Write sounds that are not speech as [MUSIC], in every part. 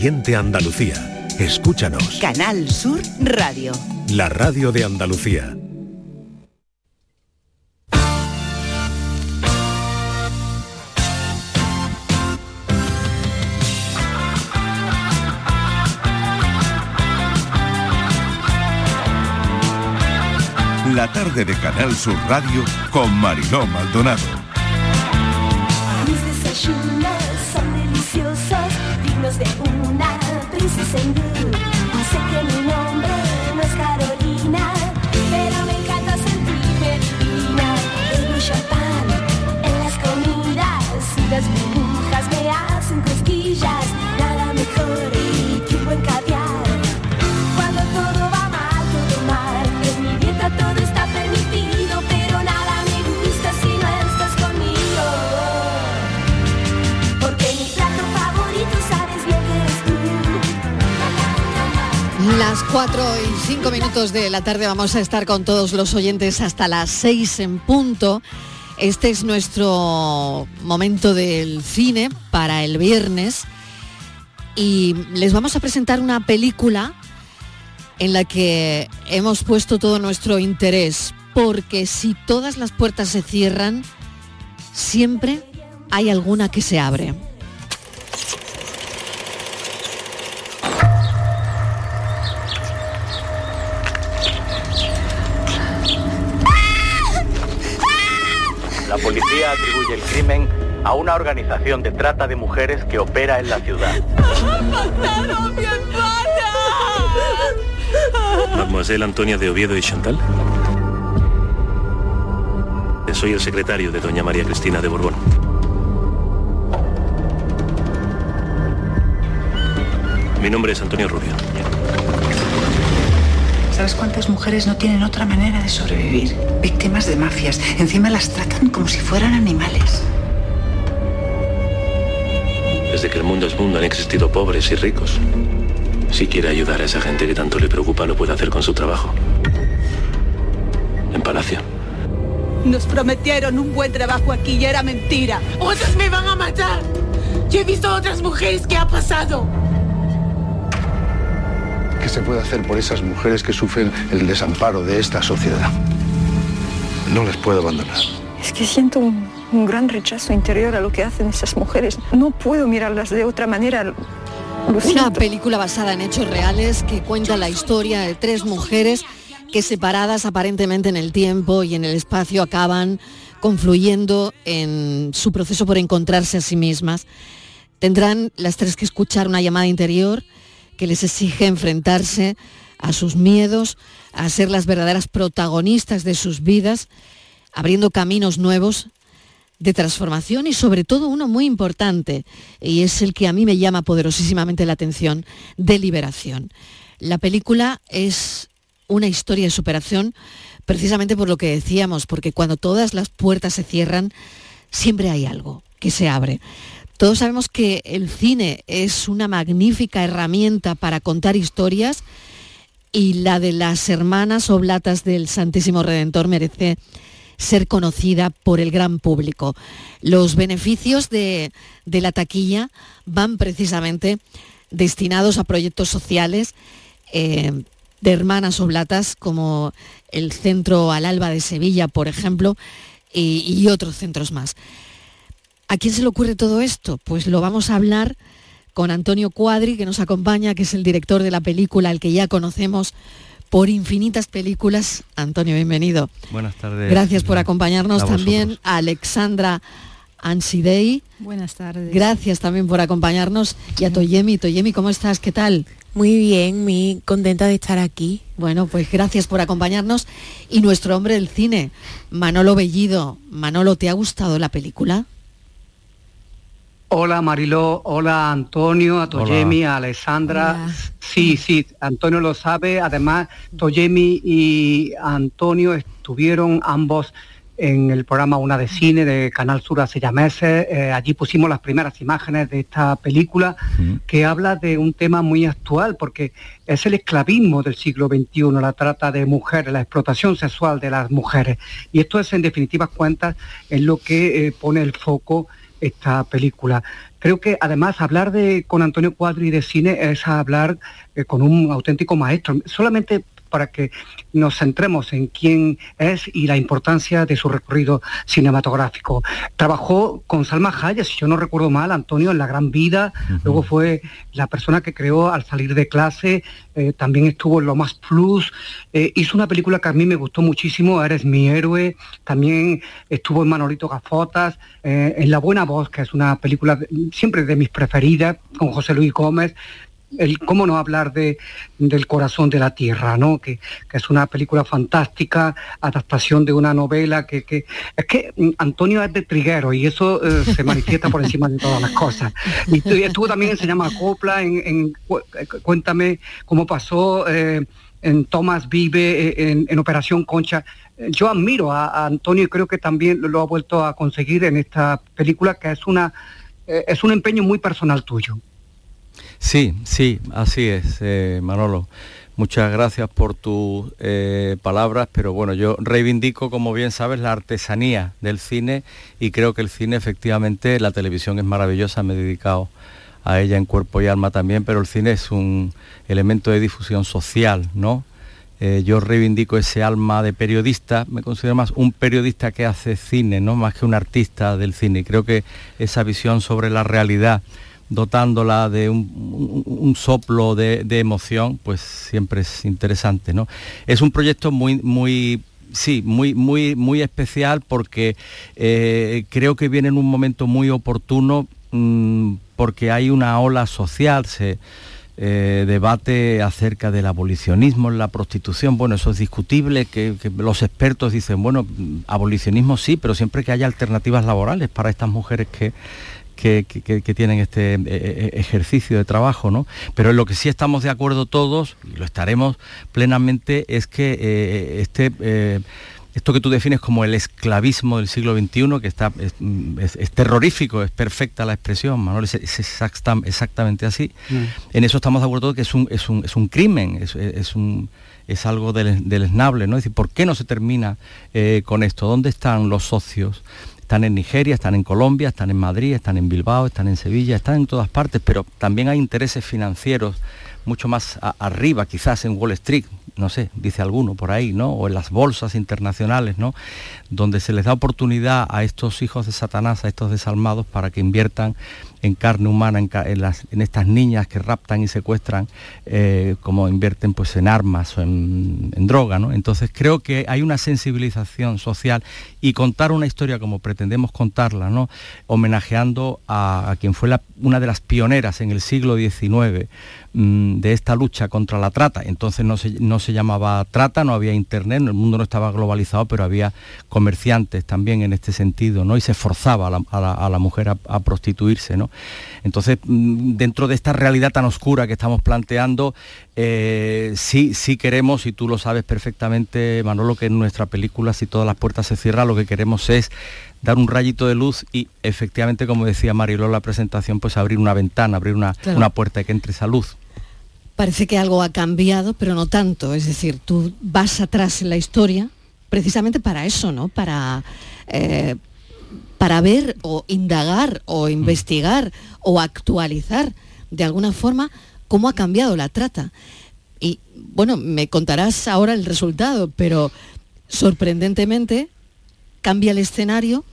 Siente Andalucía. Escúchanos. Canal Sur Radio. La radio de Andalucía. La tarde de Canal Sur Radio con Mariló Maldonado. Mis desayunos son deliciosos, dignos de una princesa hindú. Sé que mi Las 4 y 5 minutos de la tarde vamos a estar con todos los oyentes hasta las 6 en punto. Este es nuestro momento del cine para el viernes y les vamos a presentar una película en la que hemos puesto todo nuestro interés, porque si todas las puertas se cierran, siempre hay alguna que se abre. Policía atribuye el crimen a una organización de trata de mujeres que opera en la ciudad. Mademoiselle Antonia de Oviedo y Chantal. Soy el secretario de doña María Cristina de Borbón. Mi nombre es Antonio Rubio. ¿Sabes cuántas mujeres no tienen otra manera de sobrevivir? Víctimas de mafias. Encima las tratan como si fueran animales. Desde que el mundo es mundo han existido pobres y ricos. Si quiere ayudar a esa gente que tanto le preocupa, lo puede hacer con su trabajo. En Palacio. Nos prometieron un buen trabajo aquí y era mentira. ¡Otras me van a matar! Yo he visto a otras mujeres que ha pasado. ¿Qué se puede hacer por esas mujeres que sufren el desamparo de esta sociedad? No les puedo abandonar. Es que siento un, un gran rechazo interior a lo que hacen esas mujeres. No puedo mirarlas de otra manera. Lo Una película basada en hechos reales que cuenta la historia de tres mujeres que separadas aparentemente en el tiempo y en el espacio acaban confluyendo en su proceso por encontrarse a sí mismas. Tendrán las tres que escuchar una llamada interior que les exige enfrentarse a sus miedos, a ser las verdaderas protagonistas de sus vidas, abriendo caminos nuevos de transformación y sobre todo uno muy importante, y es el que a mí me llama poderosísimamente la atención, de liberación. La película es una historia de superación precisamente por lo que decíamos, porque cuando todas las puertas se cierran, siempre hay algo que se abre. Todos sabemos que el cine es una magnífica herramienta para contar historias y la de las hermanas oblatas del Santísimo Redentor merece ser conocida por el gran público. Los beneficios de, de la taquilla van precisamente destinados a proyectos sociales eh, de hermanas oblatas como el Centro Al Alba de Sevilla, por ejemplo, y, y otros centros más. ¿A quién se le ocurre todo esto? Pues lo vamos a hablar con Antonio Cuadri, que nos acompaña, que es el director de la película, al que ya conocemos por infinitas películas. Antonio, bienvenido. Buenas tardes. Gracias por acompañarnos A también a Alexandra Ansidei. Buenas tardes. Gracias también por acompañarnos y a Toyemi. Toyemi, ¿cómo estás? ¿Qué tal? Muy bien, muy contenta de estar aquí. Bueno, pues gracias por acompañarnos. Y nuestro hombre del cine, Manolo Bellido. Manolo, ¿te ha gustado la película? Hola Mariló, hola Antonio, a Toyemi, a Alessandra. Sí, sí, Antonio lo sabe. Además, Toyemi y Antonio estuvieron ambos en el programa Una de Cine de Canal Sur hace ya meses. Eh, allí pusimos las primeras imágenes de esta película que habla de un tema muy actual porque es el esclavismo del siglo XXI, la trata de mujeres, la explotación sexual de las mujeres. Y esto es en definitivas cuentas en lo que eh, pone el foco esta película. Creo que además hablar de con Antonio Cuadri de cine es hablar eh, con un auténtico maestro. Solamente para que nos centremos en quién es y la importancia de su recorrido cinematográfico. Trabajó con Salma Hayek, si yo no recuerdo mal, Antonio, en La Gran Vida, luego fue la persona que creó Al salir de clase, eh, también estuvo en Lo Más Plus, eh, hizo una película que a mí me gustó muchísimo, Eres mi héroe, también estuvo en Manolito Gafotas, eh, en La Buena Voz, que es una película siempre de mis preferidas, con José Luis Gómez, el cómo no hablar de, del corazón de la tierra, ¿no? Que, es una película fantástica, adaptación de una novela que, que es que mm, Antonio es de triguero y eso eh, se manifiesta por encima de todas las cosas. Y estuvo también en Se llama Copla, en, Cuéntame cómo pasó, eh, en Tomás Vive, eh, en, Operación Concha. Yo admiro a, Antonio y creo que también lo, ha vuelto a conseguir en esta película, que es una es un empeño muy personal tuyo. Sí, sí, así es, eh, Manolo. Muchas gracias por tus eh, palabras, pero bueno, yo reivindico, como bien sabes, la artesanía del cine y creo que el cine efectivamente, la televisión es maravillosa, me he dedicado a ella en cuerpo y alma también, pero el cine es un elemento de difusión social, ¿no? Eh, yo reivindico ese alma de periodista, me considero más un periodista que hace cine, ¿no? Más que un artista del cine. Creo que esa visión sobre la realidad dotándola de un, soplo de, emoción, pues siempre es interesante, ¿no? Es un proyecto muy, muy sí, muy, muy, muy especial porque eh, creo que viene en un momento muy oportuno mm, porque hay una ola social, se eh, debate acerca del abolicionismo en la prostitución. Bueno, eso es discutible, que, los expertos dicen, bueno, abolicionismo sí, pero siempre que haya alternativas laborales para estas mujeres que que, tienen este eh, eh, ejercicio de trabajo, ¿no? Pero en lo que sí estamos de acuerdo todos, y lo estaremos plenamente, es que eh, este esto que tú defines como el esclavismo del siglo XXI, que está, es, terrorífico, es perfecta la expresión, Manuel, es, exactamente así. Mm. En eso estamos de acuerdo que es un, es un, es un crimen, es, un, es algo del, deleznable, ¿no? Es decir, ¿por qué no se termina con esto? ¿Dónde están los socios están en Nigeria, están en Colombia, están en Madrid, están en Bilbao, están en Sevilla, están en todas partes, pero también hay intereses financieros mucho más arriba, quizás en Wall Street, no sé, dice alguno por ahí, ¿no? O en las bolsas internacionales, ¿no? Donde se les da oportunidad a estos hijos de Satanás, a estos desalmados, para que inviertan en carne humana, en, estas niñas que raptan y secuestran, eh, como invierten pues en armas o en, droga. ¿no? Entonces creo que hay una sensibilización social y contar una historia como pretendemos contarla, ¿no? homenajeando a, quien fue una de las pioneras en el siglo XIX mm, de esta lucha contra la trata. Entonces no se, no se llamaba trata, no había internet, el mundo no estaba globalizado, pero había comerciantes también en este sentido, ¿no? Y se forzaba a la, mujer a, a prostituirse, ¿no? Entonces, mm, dentro de esta realidad tan oscura que estamos planteando, eh, sí, sí queremos, y tú lo sabes perfectamente, Manolo, que en nuestra película, si todas las puertas se cierran, lo que queremos es dar un rayito de luz y efectivamente, como decía Mariló en la presentación, pues abrir una ventana, abrir una, puerta que entre esa luz. Parece que algo ha cambiado, pero no tanto. Es decir, tú vas atrás en la historia precisamente para eso, ¿no? Para, eh, para ver o indagar o investigar o actualizar de alguna forma cómo ha cambiado la trata. Y bueno, me contarás ahora el resultado, pero sorprendentemente cambia el escenario,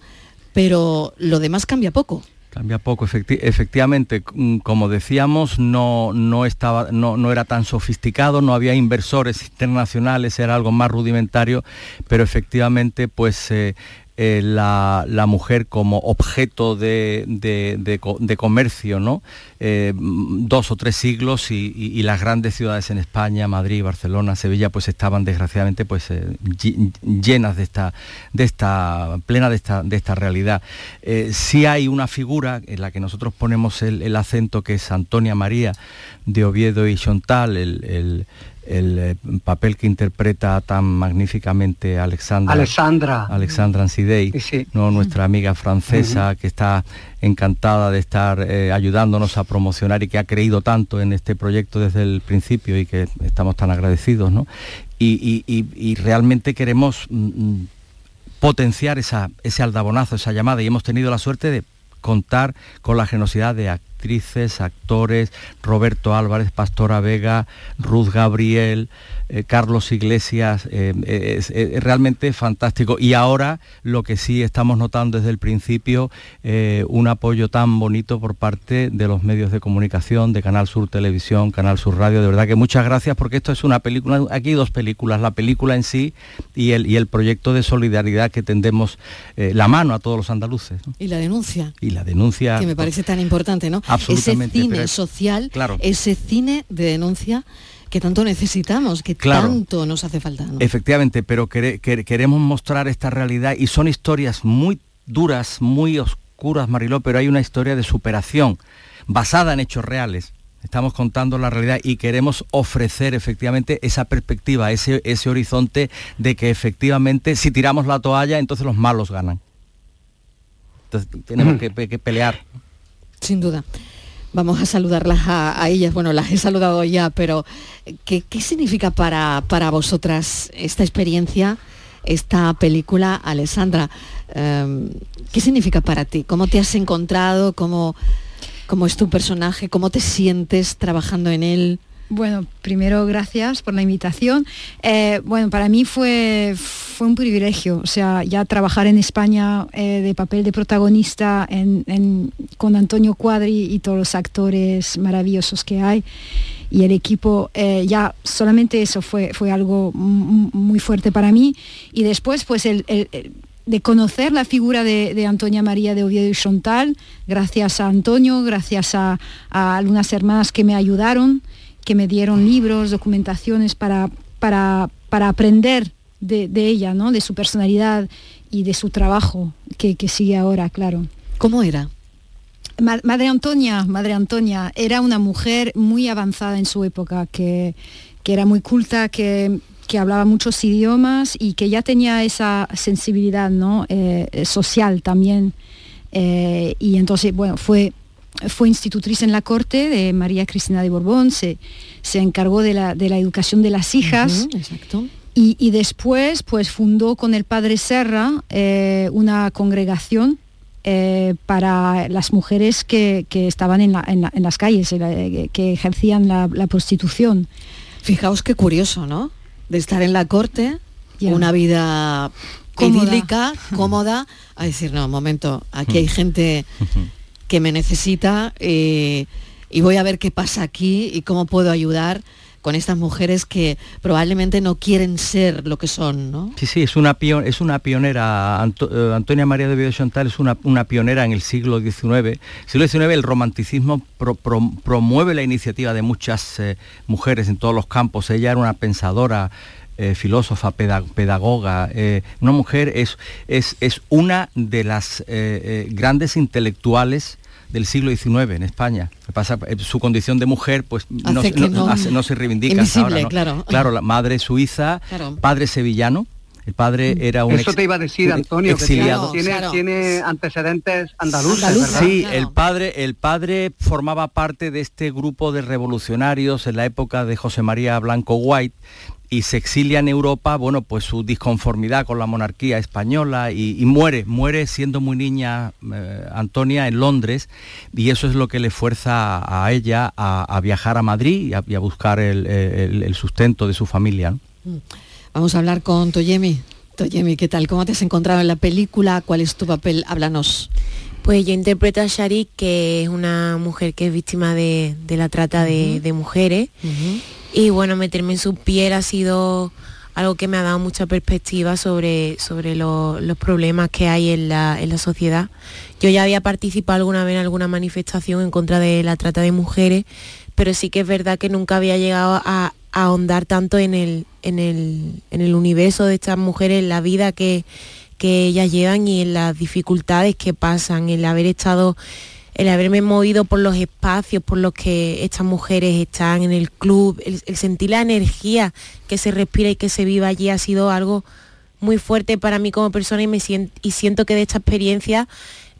pero lo demás cambia poco. Cambia poco, efectivamente, mm, como decíamos, no, no, estaba, no, no, era tan sofisticado, no había inversores internacionales, era algo más rudimentario, pero efectivamente pues eh, eh, la, mujer como objeto de, comercio, ¿no? Eh, dos o tres siglos y, las grandes ciudades en España, Madrid, Barcelona, Sevilla, pues estaban desgraciadamente pues, eh, llenas de esta, de esta, plena de esta, de esta realidad. sí hay una figura en la que nosotros ponemos el, acento que es Antonia María de Oviedo y Chontal, el eh, papel que interpreta tan magníficamente Alexandra Alexandra, Alexandra Ansidei, ¿no? nuestra amiga francesa que está encantada de estar eh, ayudándonos a promocionar y que ha creído tanto en este proyecto desde el principio y que estamos tan agradecidos. ¿no? Y, realmente queremos mm, mm, potenciar esa, ese aldabonazo, esa llamada y hemos tenido la suerte de contar con la generosidad de actrices, actores, Roberto Álvarez, Pastora Vega, Ruth Gabriel, eh, Carlos Iglesias, eh, es, es realmente fantástico. Y ahora lo que sí estamos notando desde el principio, eh, un apoyo tan bonito por parte de los medios de comunicación, de Canal Sur Televisión, Canal Sur Radio. De verdad que muchas gracias porque esto es una película, aquí hay dos películas, la película en sí y el, y el proyecto de solidaridad que tendemos la mano a todos los andaluces. ¿no? Y la denuncia. Y la denuncia... Que me parece tan importante, ¿no? Absolutamente, Ese cine es- social, claro. ese cine de denuncia que tanto necesitamos, que Claro. tanto nos hace falta. ¿no? Efectivamente, pero quere- quer- queremos mostrar esta realidad y son historias muy duras, muy oscuras, Mariló, pero hay una historia de superación basada en hechos reales. Estamos contando la realidad y queremos ofrecer efectivamente esa perspectiva, ese, ese horizonte de que efectivamente si tiramos la toalla, entonces los malos ganan. Entonces tenemos que pelear. Sin duda. Vamos a saludarlas a, ellas. Bueno, las he saludado ya, pero ¿qué, qué significa para, para vosotras esta experiencia, esta película, Alessandra? Em, ¿Qué significa para ti? ¿Cómo te has encontrado? ¿Cómo, cómo es tu personaje? ¿Cómo te sientes trabajando en él? Bueno, primero gracias por la invitación. Eh, bueno, para mí fue, fue un privilegio, o sea, ya trabajar en España eh, de papel de protagonista con Antonio Cuadri y todos los actores maravillosos que hay y el equipo, eh, ya solamente eso fue, fue algo muy fuerte para mí. Y después, pues el- de conocer la figura de, Antonia María de Oviedo y Chontal, gracias a Antonio, gracias a algunas hermanas que me ayudaron, que me dieron libros, documentaciones para, para, para aprender de, de ella, ¿no? de su personalidad y de su trabajo que, que sigue ahora, claro. ¿Cómo era? Ma- Madre Antonia, Madre Antonia, era una mujer muy avanzada en su época, que, que era muy culta, que, que hablaba muchos idiomas y que ya tenía esa sensibilidad ¿no? Eh, social también. Eh, y entonces, bueno, fue, fue institutriz en la corte de María Cristina de Borbón, se, se encargó de la, de la educación de las hijas. Exacto. Y, y después pues fundó con el padre Serra eh, una congregación eh, para las mujeres que, que estaban en, la- en la- en las calles, la- que, ejercían la, la prostitución. Fijaos qué curioso, ¿no? De estar en la corte, una vida Cómoda. idílica, cómoda, a decir, no, un momento, aquí hay gente que me necesita eh, y voy a ver qué pasa aquí y cómo puedo ayudar con estas mujeres que probablemente no quieren ser lo que son, ¿no? Sí, sí, es una, es una pionera, eh, Antonia María de Oviedo Chantal es una, una pionera en el siglo XIX. siglo XIX el romanticismo pro- pro- promueve la iniciativa de muchas eh, mujeres en todos los campos. Ella era una pensadora, eh, filósofa, peda- pedagoga. eh, una mujer es, es, es una de las eh, grandes intelectuales del siglo XIX en España. Pasa, su condición de mujer pues no, no- no- no se reivindica hasta Invisible, ahora, claro. Claro, la madre suiza, Claro. padre sevillano. El padre era un Eso ex- te iba a decir, Antonio, que exiliado. tiene, Claro. tiene antecedentes andaluces. ¿verdad? Sí, Claro. el padre, el padre formaba parte de este grupo de revolucionarios en la época de José María Blanco White y se exilia en Europa, bueno, pues su disconformidad con la monarquía española y, y muere, muere siendo muy niña eh, Antonia en Londres y eso es lo que le fuerza a, a ella a, a viajar a Madrid y a, y a buscar el, el- el sustento de su familia. ¿no? Vamos a hablar con Toyemi. Toyemi, ¿qué tal? ¿Cómo te has encontrado en la película? ¿Cuál es tu papel? Háblanos. Pues yo interpreto a Sharik, que es una mujer que es víctima de, de la trata de, de mujeres. Y bueno, meterme en su piel ha sido algo que me ha dado mucha perspectiva sobre, sobre lo- los problemas que hay en la, en la sociedad. Yo ya había participado alguna vez en alguna manifestación en contra de la trata de mujeres, pero sí que es verdad que nunca había llegado a ahondar tanto en el, en, el, en el universo de estas mujeres, en la vida que, que ellas llevan y en las dificultades que pasan, el haber estado, el haberme movido por los espacios por los que estas mujeres están en el club, el, sentir la energía que se respira y que se vive allí ha sido algo muy fuerte para mí como persona y me siento, y siento que de esta experiencia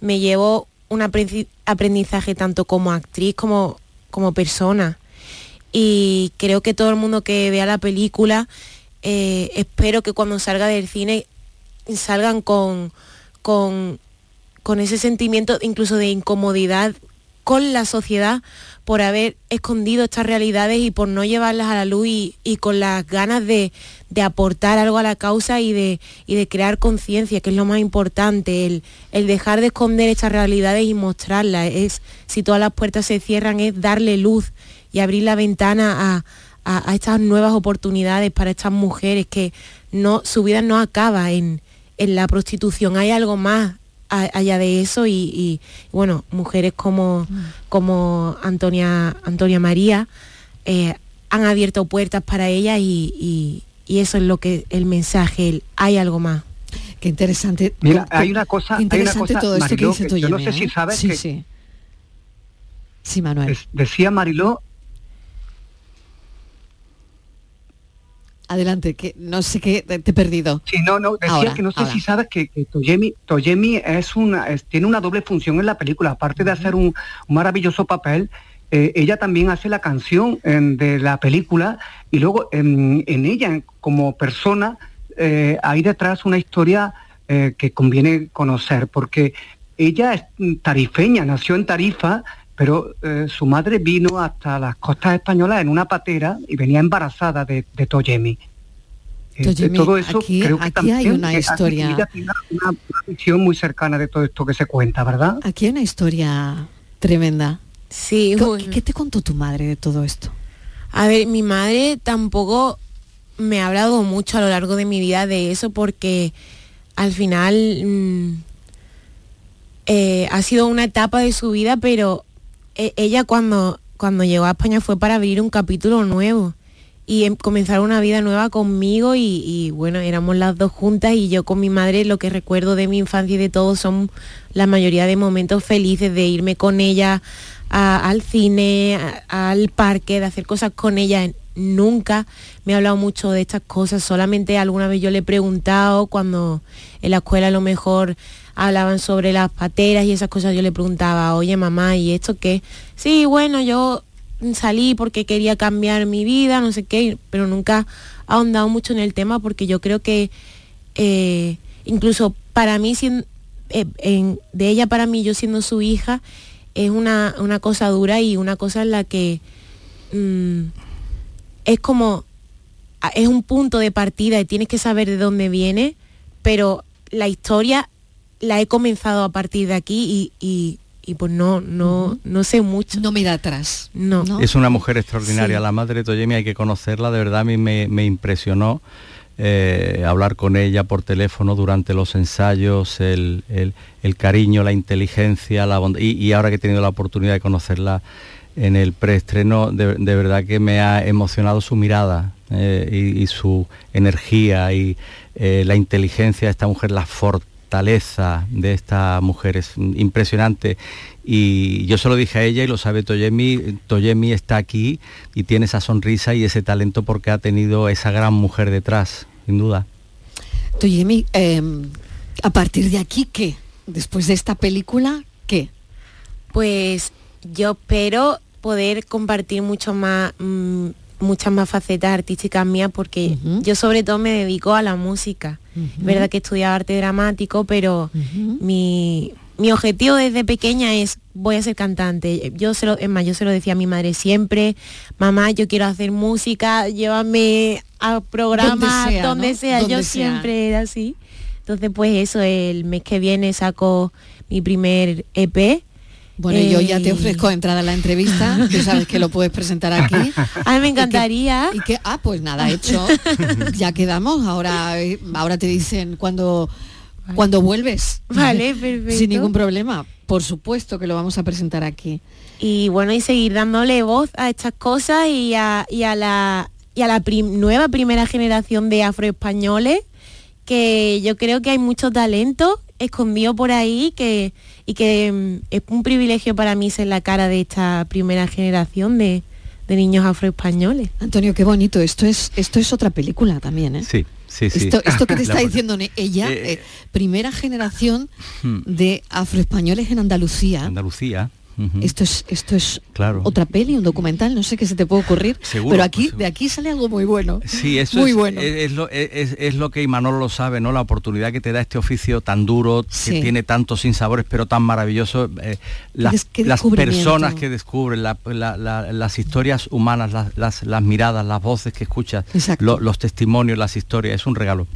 me llevo un aprendi- aprendizaje tanto como actriz como, como persona. Y creo que todo el mundo que vea la película, eh, espero que cuando salga del cine salgan con, con, con ese sentimiento incluso de incomodidad con la sociedad por haber escondido estas realidades y por no llevarlas a la luz y, con las ganas de, aportar algo a la causa y de, de crear conciencia, que es lo más importante, el, el, dejar de esconder estas realidades y mostrarlas. Es, si todas las puertas se cierran, es darle luz y abrir la ventana a, a, estas nuevas oportunidades para estas mujeres que no, su vida no acaba en, en la prostitución, hay algo más allá de eso y, bueno, mujeres como, como Antonia, Antonia María eh, han abierto puertas para ella y, eso es lo que el mensaje, hay algo más. Qué interesante. Mira, hay una cosa, interesante todo esto que dice Yo no sé si ¿eh? sabes sí, que... Sí. sí, Manuel. decía Mariló Adelante, que no sé qué, te he perdido. Sí, no, no, decía que no sé si sabes que, Toyemi, es una, tiene una doble función en la película, aparte de hacer un, maravilloso papel, eh, ella también hace la canción de la película y luego en, ella, como persona, eh, hay detrás una historia eh, que conviene conocer, porque ella es tarifeña, nació en Tarifa, pero eh, su madre vino hasta las costas españolas en una patera y venía embarazada de, de Toyemi. Eh, todo eso aquí, creo que aquí hay una historia. Tiene una, visión muy cercana de todo esto que se cuenta, ¿verdad? Aquí hay una historia tremenda. Sí. ¿Qué, te contó tu madre de todo esto? A ver, mi madre tampoco me ha hablado mucho a lo largo de mi vida de eso porque al final mm, eh, ha sido una etapa de su vida, pero ella cuando, cuando llegó a España fue para abrir un capítulo nuevo y em, comenzar una vida nueva conmigo y, bueno, éramos las dos juntas y yo con mi madre lo que recuerdo de mi infancia y de todo son la mayoría de momentos felices de irme con ella al cine, al parque, de hacer cosas con ella. Nunca me ha hablado mucho de estas cosas, solamente alguna vez yo le he preguntado cuando en la escuela a lo mejor hablaban sobre las pateras y esas cosas, yo le preguntaba, oye mamá, ¿y esto qué? Sí, bueno, yo salí porque quería cambiar mi vida, no sé qué, pero nunca ha ahondado mucho en el tema porque yo creo que eh, incluso para mí, eh, de ella para mí, yo siendo su hija, es una, cosa dura y una cosa en la que mm, es como, es un punto de partida y tienes que saber de dónde viene, pero la historia la he comenzado a partir de aquí y, pues no, no, no sé mucho. No mira atrás. No. Es una mujer extraordinaria, la madre de Toyemi hay que conocerla, de verdad a mí me, impresionó eh, hablar con ella por teléfono durante los ensayos, el, cariño, la inteligencia, la bondad, y, ahora que he tenido la oportunidad de conocerla en el preestreno, de, de verdad que me ha emocionado su mirada eh, y, su energía y eh, la inteligencia de esta mujer, la fortaleza de esta mujer es impresionante y yo se lo dije a ella y lo sabe Toyemi, Toyemi está aquí y tiene esa sonrisa y ese talento porque ha tenido esa gran mujer detrás, sin duda. Toyemi, em, a partir de aquí, ¿qué? Después de esta película, ¿qué? Pues yo espero poder compartir mucho más mm, muchas más facetas artísticas mías porque yo sobre todo me dedico a la música. Es verdad que he estudiado arte dramático, pero mi, objetivo desde pequeña es voy a ser cantante. Yo se lo, es más, yo se lo decía a mi madre siempre, mamá, yo quiero hacer música, llévame a programas donde sea, yo siempre era así. Entonces pues eso, el mes que viene saco mi primer EP bueno, yo ya te eh, ofrezco entrada a la entrevista, que sabes que lo puedes presentar aquí. A mí me encantaría. Y que, ah, pues nada, hecho, [LAUGHS] ya quedamos. Ahora, eh, ahora te dicen cuando, cuando vuelves. Vale, perfecto. Sin ningún problema. Por supuesto que lo vamos a presentar aquí. Y bueno, y seguir dándole voz a estas cosas y a, la, y a la nueva primera generación de afroespañoles, que yo creo que hay mucho talento escondido por ahí que y que mm, es un privilegio para mí ser la cara de esta primera generación de, niños afroespañoles. Antonio, qué bonito. Esto es, esto es otra película también, ¿eh? Sí. Sí, sí. Esto, que te [LAUGHS] está diciendo ella, eh, eh, primera generación hmm. de afroespañoles en Andalucía. Andalucía. Esto es, esto es Claro. otra peli, un documental, no sé qué se te puede ocurrir. Seguro, pero aquí, pues, de aquí sale algo muy bueno. Sí, eso muy es, bueno. es, es lo, es- es lo que Imanol lo sabe, ¿no? La oportunidad que te da este oficio tan duro, Sí. que tiene tantos sinsabores, pero tan maravilloso. eh, las, las personas que descubren, la- la- la- las historias humanas, las, las- las miradas, las voces que escuchas, lo- los testimonios, las historias, es un regalo.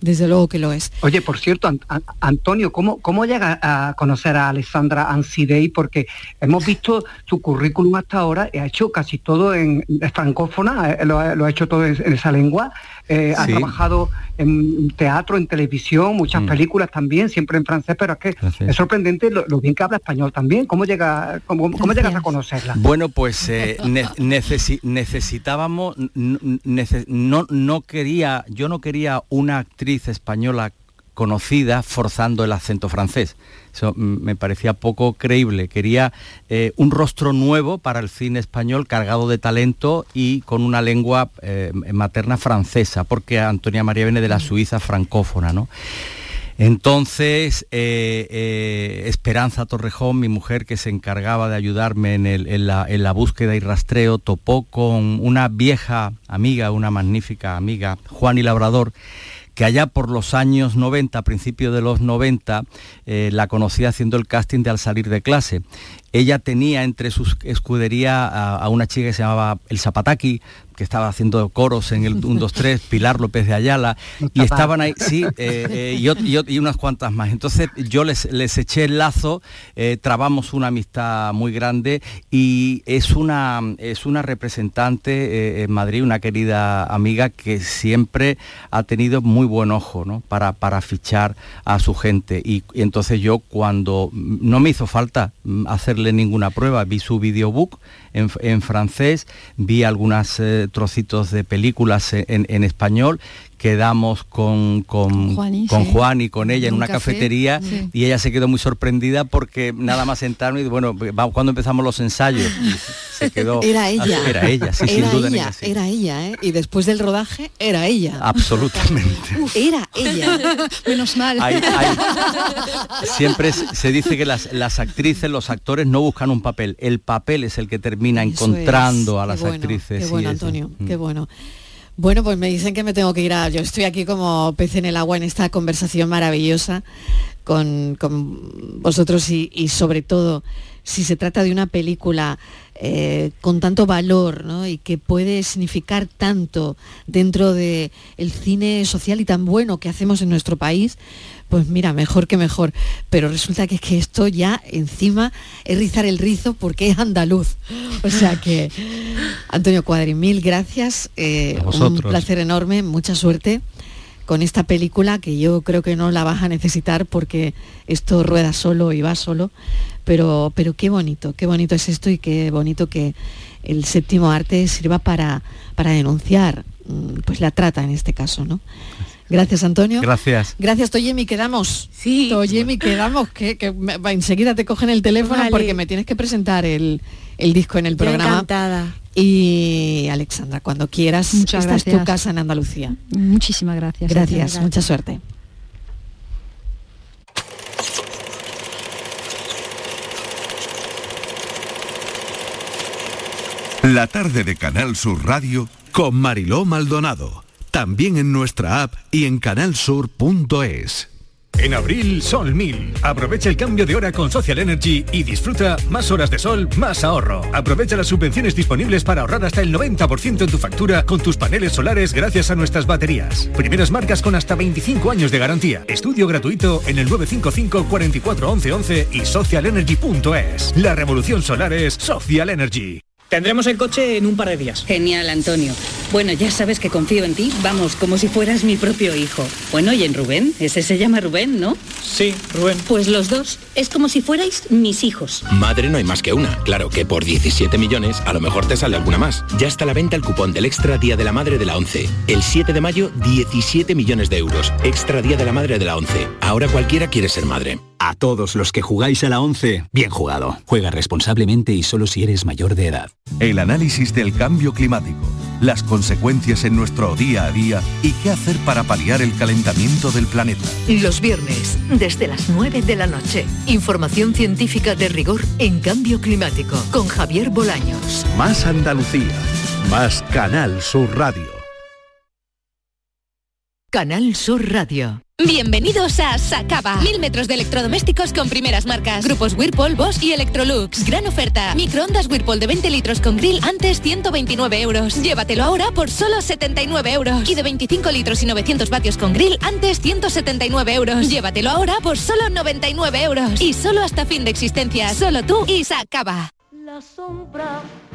Desde luego que lo es. Oye, por cierto, An- An- Antonio, ¿cómo, ¿cómo llega a conocer a Alessandra Ansidei? Porque hemos visto su currículum hasta ahora, ha hecho casi todo en francófona, eh, lo, ha- hecho todo en esa lengua, eh, ha Sí. trabajado en teatro, en televisión, muchas Mm. películas también, siempre en francés, pero es que Gracias. es sorprendente lo, lo bien que habla español también. ¿Cómo, llega, cómo, cómo llegas a conocerla? Bueno, pues eh, ne- necesi- necesitábamos, nece- no, no quería, yo no quería una actriz española conocida forzando el acento francés. Eso mm, me parecía poco creíble. Quería eh, un rostro nuevo para el cine español cargado de talento y con una lengua eh, materna francesa, porque Antonia María viene de la Suiza francófona, ¿no? Entonces, eh, eh, Esperanza Torrejón, mi mujer que se encargaba de ayudarme en, el- en la, en la búsqueda y rastreo, topó con una vieja amiga, una magnífica amiga, Juan y Labrador, que allá por los años 90, a principios de los 90, eh, la conocí haciendo el casting de Al salir de clase. Ella tenía entre sus escudería a, a una chica que se llamaba El Zapataki, que estaba haciendo coros en el 1, 2, 3, Pilar López de Ayala, y estaban ahí, sí, [LAUGHS] eh, eh, y, unas cuantas más. Entonces yo les, les eché el lazo, eh, trabamos una amistad muy grande y es una, es una representante en Madrid, una querida amiga que siempre ha tenido muy buen ojo ¿no? para, para fichar a su gente. Y, y entonces yo cuando mm, no me hizo falta mm, hacerle ninguna prueba, vi su videobook en, francés, vi algunos trocitos de películas en español, quedamos con, con, Juani, con sí. Juan y con ella en Un una café, cafetería sí. y ella se quedó muy sorprendida porque nada más sentarme y bueno, cuando empezamos los ensayos se quedó [LAUGHS] Era ella. era ella, sí, era sin duda ella, sí. era ella, ¿eh? Y después del rodaje, era ella. Absolutamente. [LAUGHS] Era ella. Menos mal. Hay- hay- [LAUGHS] Siempre se dice que las, las actrices, los actores no buscan un papel, el papel es el que termina Eso encontrando es. a las Qué bueno, actrices. Qué bueno, Antonio, mm. qué bueno. Bueno, pues me dicen que me tengo que ir a... Yo estoy aquí como pez en el agua en esta conversación maravillosa con, con vosotros y, y sobre todo si se trata de una película eh, con tanto valor ¿no? y que puede significar tanto dentro del el cine social y tan bueno que hacemos en nuestro país, pues mira, mejor que mejor. Pero resulta que es que esto ya encima es rizar el rizo porque es andaluz. O sea que, Antonio Cuadri, mil gracias. eh, un placer enorme, mucha suerte con esta película que yo creo que no la vas a necesitar porque esto rueda solo y va solo. Pero, pero qué bonito, qué bonito es esto y qué bonito que el séptimo arte sirva para, para denunciar mm, pues la trata en este caso, ¿no? Gracias, Antonio. Gracias. Gracias, Toyemi, quedamos. Sí. Toyemi, quedamos, que, que me- va, enseguida te cogen el teléfono Vale. porque me tienes que presentar el, el disco en el Yo programa. encantada. Y Alexandra, cuando quieras, Muchas esta es tu gracias. casa en Andalucía. Muchísimas gracias. Gracias, mucha suerte. La tarde de Canal Sur Radio con Mariló Maldonado. También en nuestra app y en canalsur.es. En abril, Sol 1000. Aprovecha el cambio de hora con Social Energy y disfruta más horas de sol, más ahorro. Aprovecha las subvenciones disponibles para ahorrar hasta el 90% en tu factura con tus paneles solares gracias a nuestras baterías. Primeras marcas con hasta 25 años de garantía. Estudio gratuito en el 955 44 11 11 y socialenergy.es. La revolución solar es Social Energy. Tendremos el coche en un par de días. Genial, Antonio. Bueno, ya sabes que confío en ti, vamos, como si fueras mi propio hijo. Bueno, y en Rubén, ese se llama Rubén, ¿no? Sí, Rubén. Pues los dos, es como si fuerais mis hijos. Madre no hay más que una. Claro que por 17 millones a lo mejor te sale alguna más. Ya está a la venta el cupón del Extra Día de la Madre de la 11. El 7 de mayo, 17 millones de euros. Extra Día de la Madre de la 11. Ahora cualquiera quiere ser madre. A todos los que jugáis a la 11, bien jugado. Juega responsablemente y solo si eres mayor de edad. El análisis del cambio climático, las consecuencias en nuestro día a día y qué hacer para paliar el calentamiento del planeta. Los viernes, desde las 9 de la noche, información científica de rigor en cambio climático con Javier Bolaños. Más Andalucía, más Canal Sur Radio. Canal Sur Radio. Bienvenidos a Sacaba. Mil metros de electrodomésticos con primeras marcas. Grupos Whirlpool, Bosch y Electrolux. Gran oferta. Microondas Whirlpool de 20 litros con grill antes 129 euros. Llévatelo ahora por solo 79 euros. Y de 25 litros y 900 vatios con grill antes 179 euros. Llévatelo ahora por solo 99 euros. Y solo hasta fin de existencia. Solo tú y Sacaba. La sombra,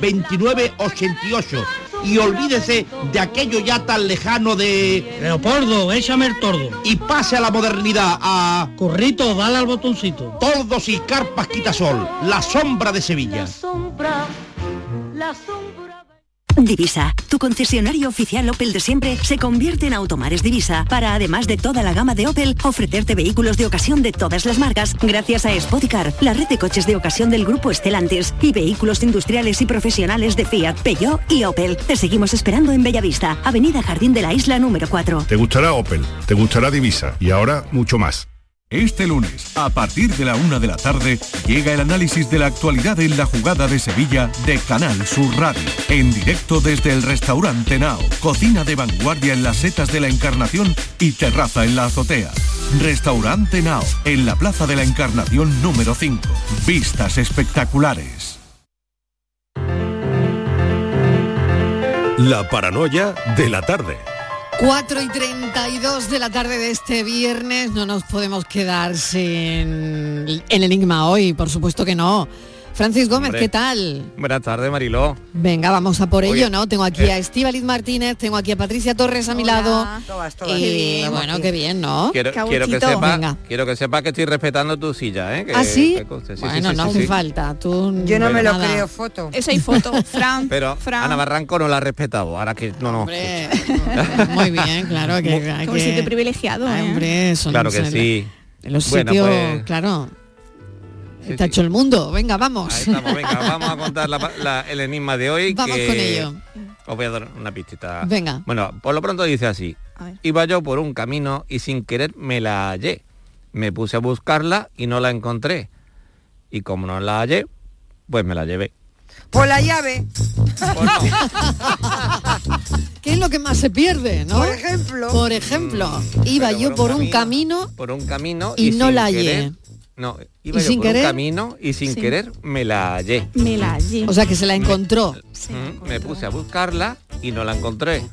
29 88. Y olvídese de aquello ya tan lejano de... Leopoldo, échame el tordo. Y pase a la modernidad, a... Corrito, dale al botoncito. Tordos y carpas quitasol, la sombra de Sevilla. Sombra, la sombra. Divisa, tu concesionario oficial Opel de siempre, se convierte en Automares Divisa para, además de toda la gama de Opel, ofrecerte vehículos de ocasión de todas las marcas, gracias a Spoticar, la red de coches de ocasión del grupo Estelantes y vehículos industriales y profesionales de Fiat, Peugeot y Opel. Te seguimos esperando en Bellavista, Avenida Jardín de la Isla número 4. Te gustará Opel, te gustará Divisa y ahora mucho más. Este lunes, a partir de la una de la tarde, llega el análisis de la actualidad en la jugada de Sevilla de Canal Sur Radio. En directo desde el restaurante Nao, cocina de vanguardia en las setas de la Encarnación y terraza en la azotea. Restaurante Nao, en la Plaza de la Encarnación número 5. Vistas espectaculares. La paranoia de la tarde. 4 y 32 de la tarde de este viernes, no nos podemos quedar sin el enigma hoy, por supuesto que no. Francis Gómez, Hombre. ¿qué tal? Buenas tardes, Mariló. Venga, vamos a por Oye, ello, ¿no? Tengo aquí eh. a Estíbaliz Martínez, tengo aquí a Patricia Torres a mi lado. todas. Y Qué bien, bueno, aquí. qué bien, ¿no? Quiero, que sepa, Venga. quiero que sepa que estoy respetando tu silla, ¿eh? Que- ¿Ah, sí? que. Sí, sí, bueno, sí, no sí, hace sí. falta. Tú, Yo no me lo nada. creo, foto. Eso hay foto, [LAUGHS] Fran. Pero Fran. Ana Barranco no la ha respetado. Ahora que no, no. Hombre, [LAUGHS] muy bien, claro que hay Como que- sitio privilegiado. Ay, ¿eh? hombre, son Claro que sí. En los sitios, pues- Está hecho el mundo. Venga, vamos. Ahí estamos, venga, [LAUGHS] vamos a contar la- la- el enigma de hoy. Vamos que con ello. Os voy a dar una pistita. Venga. Bueno, por lo pronto dice así. Iba yo por un camino y sin querer me la hallé. Me puse a buscarla y no la encontré. Y como no la hallé, pues me la llevé. Por la llave. [LAUGHS] ¿Qué es lo que más se pierde, no? Por ejemplo. Por ejemplo, iba Pero yo por un camino Por un camino y, no la hallé. querer- no, iba ¿Y yo sin por querer? un camino y sin Sí. querer me la hallé. Me la hallé. O sea, que se la encontró. Mm, Me puse a buscarla y no la encontré.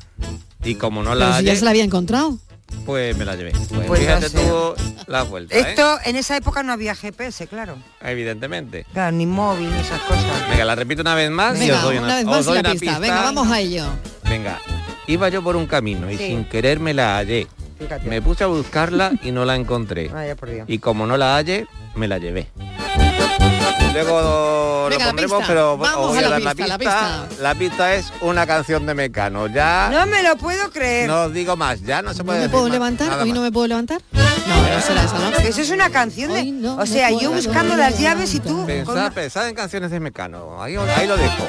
Y como no Pero la si hallé, ya se la había encontrado. pues me la llevé. Pues, Pues fíjate tú la vuelta, ¿eh? Esto, en esa época no había GPS, claro. Evidentemente. Claro, ni móvil, ni esas cosas. Venga, la repito una vez más y Venga, os doy una, una, vez os más doy la una pista. Venga, vamos a ello. Venga, iba yo por un camino y Sí. sin querer me la hallé. Fíjate. Me puse a buscarla y no la encontré. [LAUGHS] Vaya por Dios. Y como no la hallé, me la llevé. Luego Venga, lo la pondremos, pista. pero Vamos os voy a a, la dar la pista, pista. la pista es una canción de Mecano. Ya No me lo puedo creer. no os digo más, ya no se ¿No puede me decir puedo más, levantar? ¿Hoy no me puedo levantar? No, no será esa, ¿no? Eso es una canción de... o sea, yo buscando las llaves y tú... Pensad, una- pensad en canciones de Mecano. Ahí, ahí lo dejo.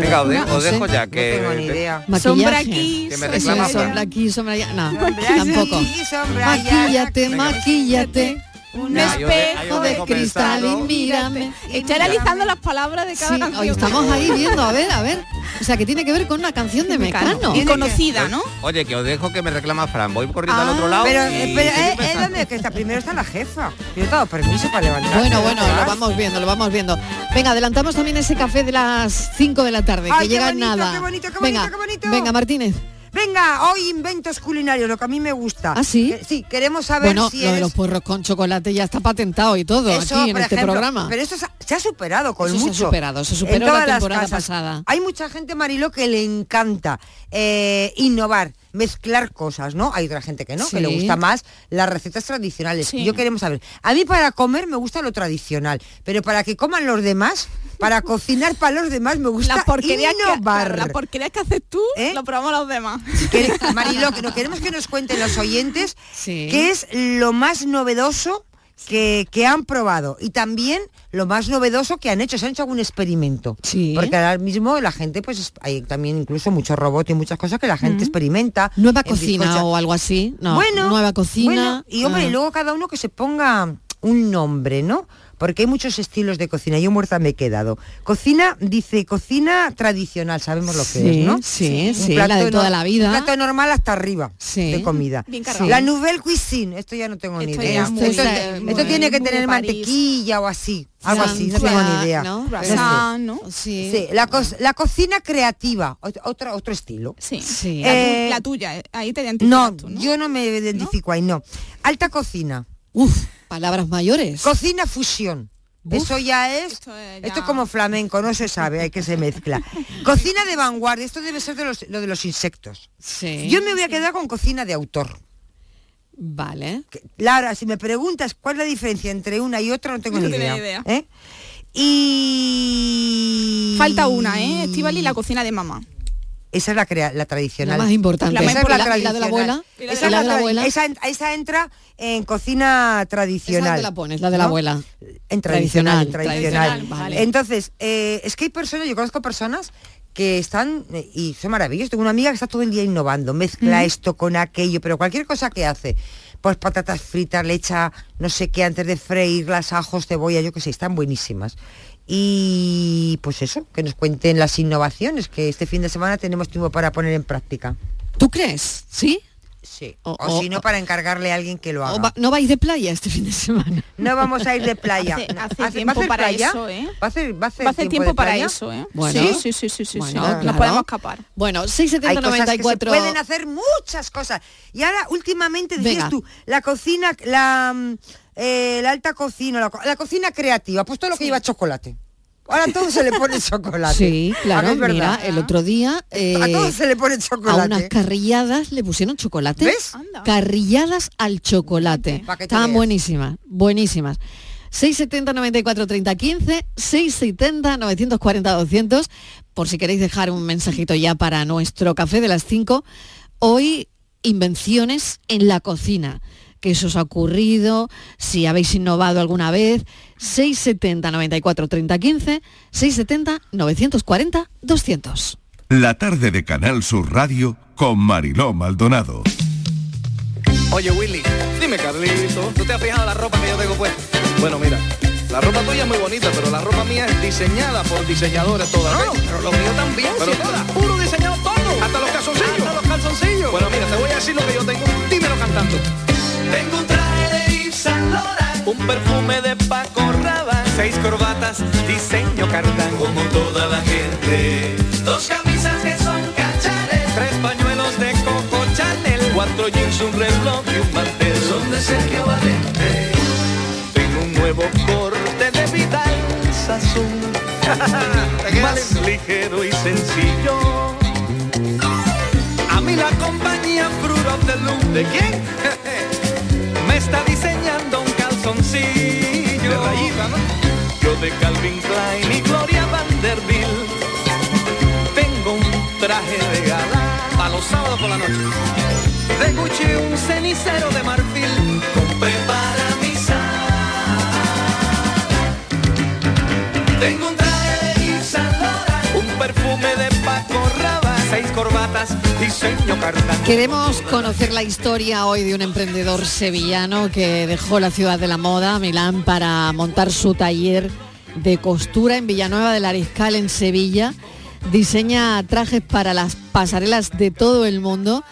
Venga, os, de- no os dejo sé. ya que... tengo ni idea. Maquillaje. Sombra aquí, Que me reclama sombra aquí, sombra allá. No, tampoco. Maquíllate, maquíllate. Un de- espejo yo de dejo cristal y mírame. Estoy analizando las palabras de cada Sí, canción. hoy estamos ahí viendo, a ver, a ver. O sea, que tiene que ver con una canción de Mecano. Y conocida, ¿no? Oye, que os dejo que me reclama Fran. Voy corriendo al Ah, otro lado. Pero, y pero eh. ¿dónde? Que está, primero está la jefa. Yo he dado permiso para levantar. Bueno, bueno, lo vamos viendo, lo vamos viendo. Venga, adelantamos también ese café de las 5 de la tarde, Ay, que qué llega en bonito, nada. qué bonito, qué venga, bonito, qué bonito. venga, Martínez. Venga, hoy inventos culinarios, lo que a mí me gusta. ¿Ah, sí? Que- sí, queremos saber Bueno, si lo de los porros con chocolate ya está patentado y todo Eso, aquí en este ejemplo, programa. Pero eso se ha- se ha superado con Eso se ha mucho. superado, se en superó todas la temporada pasada. Hay mucha gente, Marilo, que le encanta eh, innovar, mezclar cosas, ¿no? Hay otra gente que no, que le Sí. gusta más las recetas tradicionales. Sí. Yo queremos saber. A mí para comer me gusta lo tradicional, pero para que coman los demás, para [LAUGHS] cocinar para los demás me gusta La porquería, que, innovar. claro, la porquería que haces tú, lo probamos los demás. Que- [LAUGHS] Mariló, que no queremos que nos cuenten los oyentes Sí. qué es lo más novedoso que, que han probado y también lo más novedoso que han hecho. ¿Se han hecho algún experimento? Sí. Porque ahora mismo la gente, pues es- hay también incluso muchos robots y muchas cosas que la gente experimenta. Nueva cocina bizcocha- o algo así. No, bueno, nueva cocina. bueno, y hombre, ah. y luego cada uno que se ponga un nombre, ¿no? Porque hay muchos estilos de cocina. Yo muerta me he quedado. Cocina, dice, cocina tradicional, sabemos lo que Sí, es, ¿no? sí, Un sí, la de toda no- la vida. Un plato normal hasta arriba Sí. de comida. Bien. La nouvelle cuisine, esto ya no tengo ni idea. ya es muy esto de- esto muy- tiene que tener París. mantequilla o así. Algo así, no tengo ni idea. ¿no? No. Sí. Sí, la, co- la cocina creativa, ot- otro, otro estilo. Sí. Sí. La, tu- Eh, la tuya, eh, ahí te identificas No, tú, ¿no? yo no me identifico ahí, no. Alta cocina. Uf, palabras mayores. Cocina fusión. Eso ya es, Esto es esto ya- es como flamenco, no se sabe, hay que se mezcla. [LAUGHS] Cocina de vanguardia, esto debe ser de los, lo de los insectos. Sí. Yo me voy a quedar con cocina de autor. Vale. Lara, si me preguntas cuál es la diferencia entre una y otra, no tengo No ni idea. ni idea. ¿eh? Y... Falta una, ¿eh? Estival y la cocina de mamá. Esa es la, crea- la tradicional. La más importante. Esa es ¿Y la- la, y la de la tradicional. abuela? ¿Y la Esa, es la de la abuela? esa esa entra en cocina Esa tradicional. dónde la pones, la de la ¿no? abuela. En tradicional, Tradicional, tradicional. tradicional, vale. Entonces, eh, es que hay personas, yo conozco personas que están, eh, y son maravillosos, tengo una amiga que está todo el día innovando, mezcla esto con aquello, pero cualquier cosa que hace, pues patatas fritas, le echa no sé qué antes de freírlas, ajos, cebolla, yo qué sé, están buenísimas. Y pues eso, que nos cuenten las innovaciones, que este fin de semana tenemos tiempo para poner en práctica. ¿Tú crees? ¿Sí? Sí. O- O, o- si no, para encargarle a alguien que lo haga. ¿O va- ¿No vais de playa este fin de semana? No vamos a ir de playa. Hace- hace ¿Va a tiempo hacer para playa? eso, ¿eh? ¿Va a hacer, va a hacer Va a hacer tiempo de para eso, ¿eh? Bueno. sí, sí, sí, sí, sí, Bueno, sí. claro. Nos podemos escapar. Bueno, Hay cosas que se 67094. pueden hacer muchas cosas. Y ahora, últimamente, Venga. tú, la cocina, la, eh, la alta cocina, la, co- la cocina creativa, pues todo lo que lleva chocolate. Ahora a todo se le pone [LAUGHS] chocolate. Sí, ¿A que claro. es verdad? Mira, el otro día eh, a todo se le pone a unas chocolate. carrilladas le pusieron chocolate. ¿Ves? Anda. Carrilladas al chocolate. Estaban buenísimas, buenísimas. 670 94 30 15, 670 940 200, por si queréis dejar un mensajito ya para nuestro café de las 5. Hoy, invenciones en la cocina. ¿Qué se os ha ocurrido? Si habéis innovado alguna vez. 670 94 30 15, 670 940 200. La tarde de Canal Sur Radio con Mariló Maldonado. Oye Willy, dime Carlito, ¿tú te has fijado la ropa que yo tengo puesta? Bueno, mira, la ropa tuya es muy bonita, pero la ropa mía es diseñada por diseñadores todas. No, pero lo mío también, pero todas. Puro diseñado todo. Hasta los calzoncillos. Hasta los calzoncillos. Bueno, mira, te voy a decir lo que yo tengo. Dímelo cantando. Tengo un traje de Yves Saint Laurent, un perfume de Paco Rabanne, seis corbatas, diseño cartán, como toda la gente. Dos camisas que son cachares, tres pañuelos de Coco Chanel, cuatro jeans, un reloj y un mantel. Son de Sergio Valente. Tengo un nuevo corte de Vidal Sassoon, [LAUGHS] más ligero y sencillo. A mí la compañía Fruit of the Loom, ¿de quién? [LAUGHS] Está diseñando un calzoncillo. De rayita, ¿no? Yo de Calvin Klein y Gloria Vanderbilt. Tengo un traje de gala a los sábados por la noche. De Gucci un cenicero de marfil. Compré para mi sala. Tengo un Queremos conocer la historia hoy de un emprendedor sevillano que dejó la ciudad de la moda, Milán, para montar su taller de costura en Villanueva del Ariscal, en Sevilla. Diseña trajes para las pasarelas de todo el mundo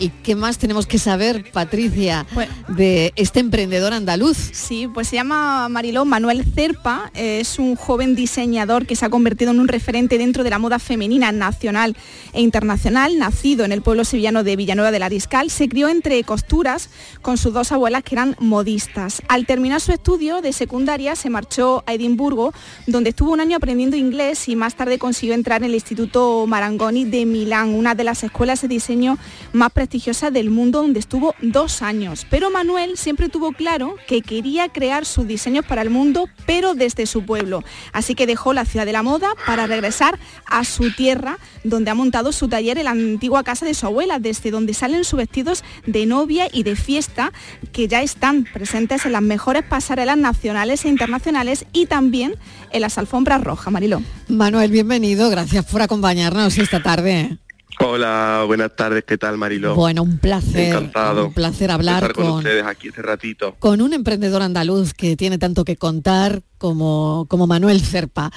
¿Y qué más tenemos que saber, Patricia, de este emprendedor andaluz? Sí, pues se llama Mariló Manuel Cerpa, es un joven diseñador que se ha convertido en un referente dentro de la moda femenina nacional e internacional, nacido en el pueblo sevillano de Villanueva de la Discal, se crió entre costuras con sus dos abuelas que eran modistas. Al terminar su estudio de secundaria se marchó a Edimburgo, donde estuvo un año aprendiendo inglés y más tarde consiguió entrar en el Instituto Marangoni de Milán, una de las escuelas de diseño más del mundo donde estuvo dos años. Pero Manuel siempre tuvo claro que quería crear sus diseños para el mundo, pero desde su pueblo. Así que dejó la ciudad de la moda para regresar a su tierra, donde ha montado su taller en la antigua casa de su abuela, desde donde salen sus vestidos de novia y de fiesta, que ya están presentes en las mejores pasarelas nacionales e internacionales y también en las alfombras rojas, Mariló. Manuel, bienvenido, gracias por acompañarnos esta tarde. Hola, buenas tardes, ¿qué tal Marilo? Bueno, un placer. Encantado. Un placer hablar estar con, con, ustedes aquí este ratito. con un emprendedor andaluz que tiene tanto que contar como, como Manuel Cerpa.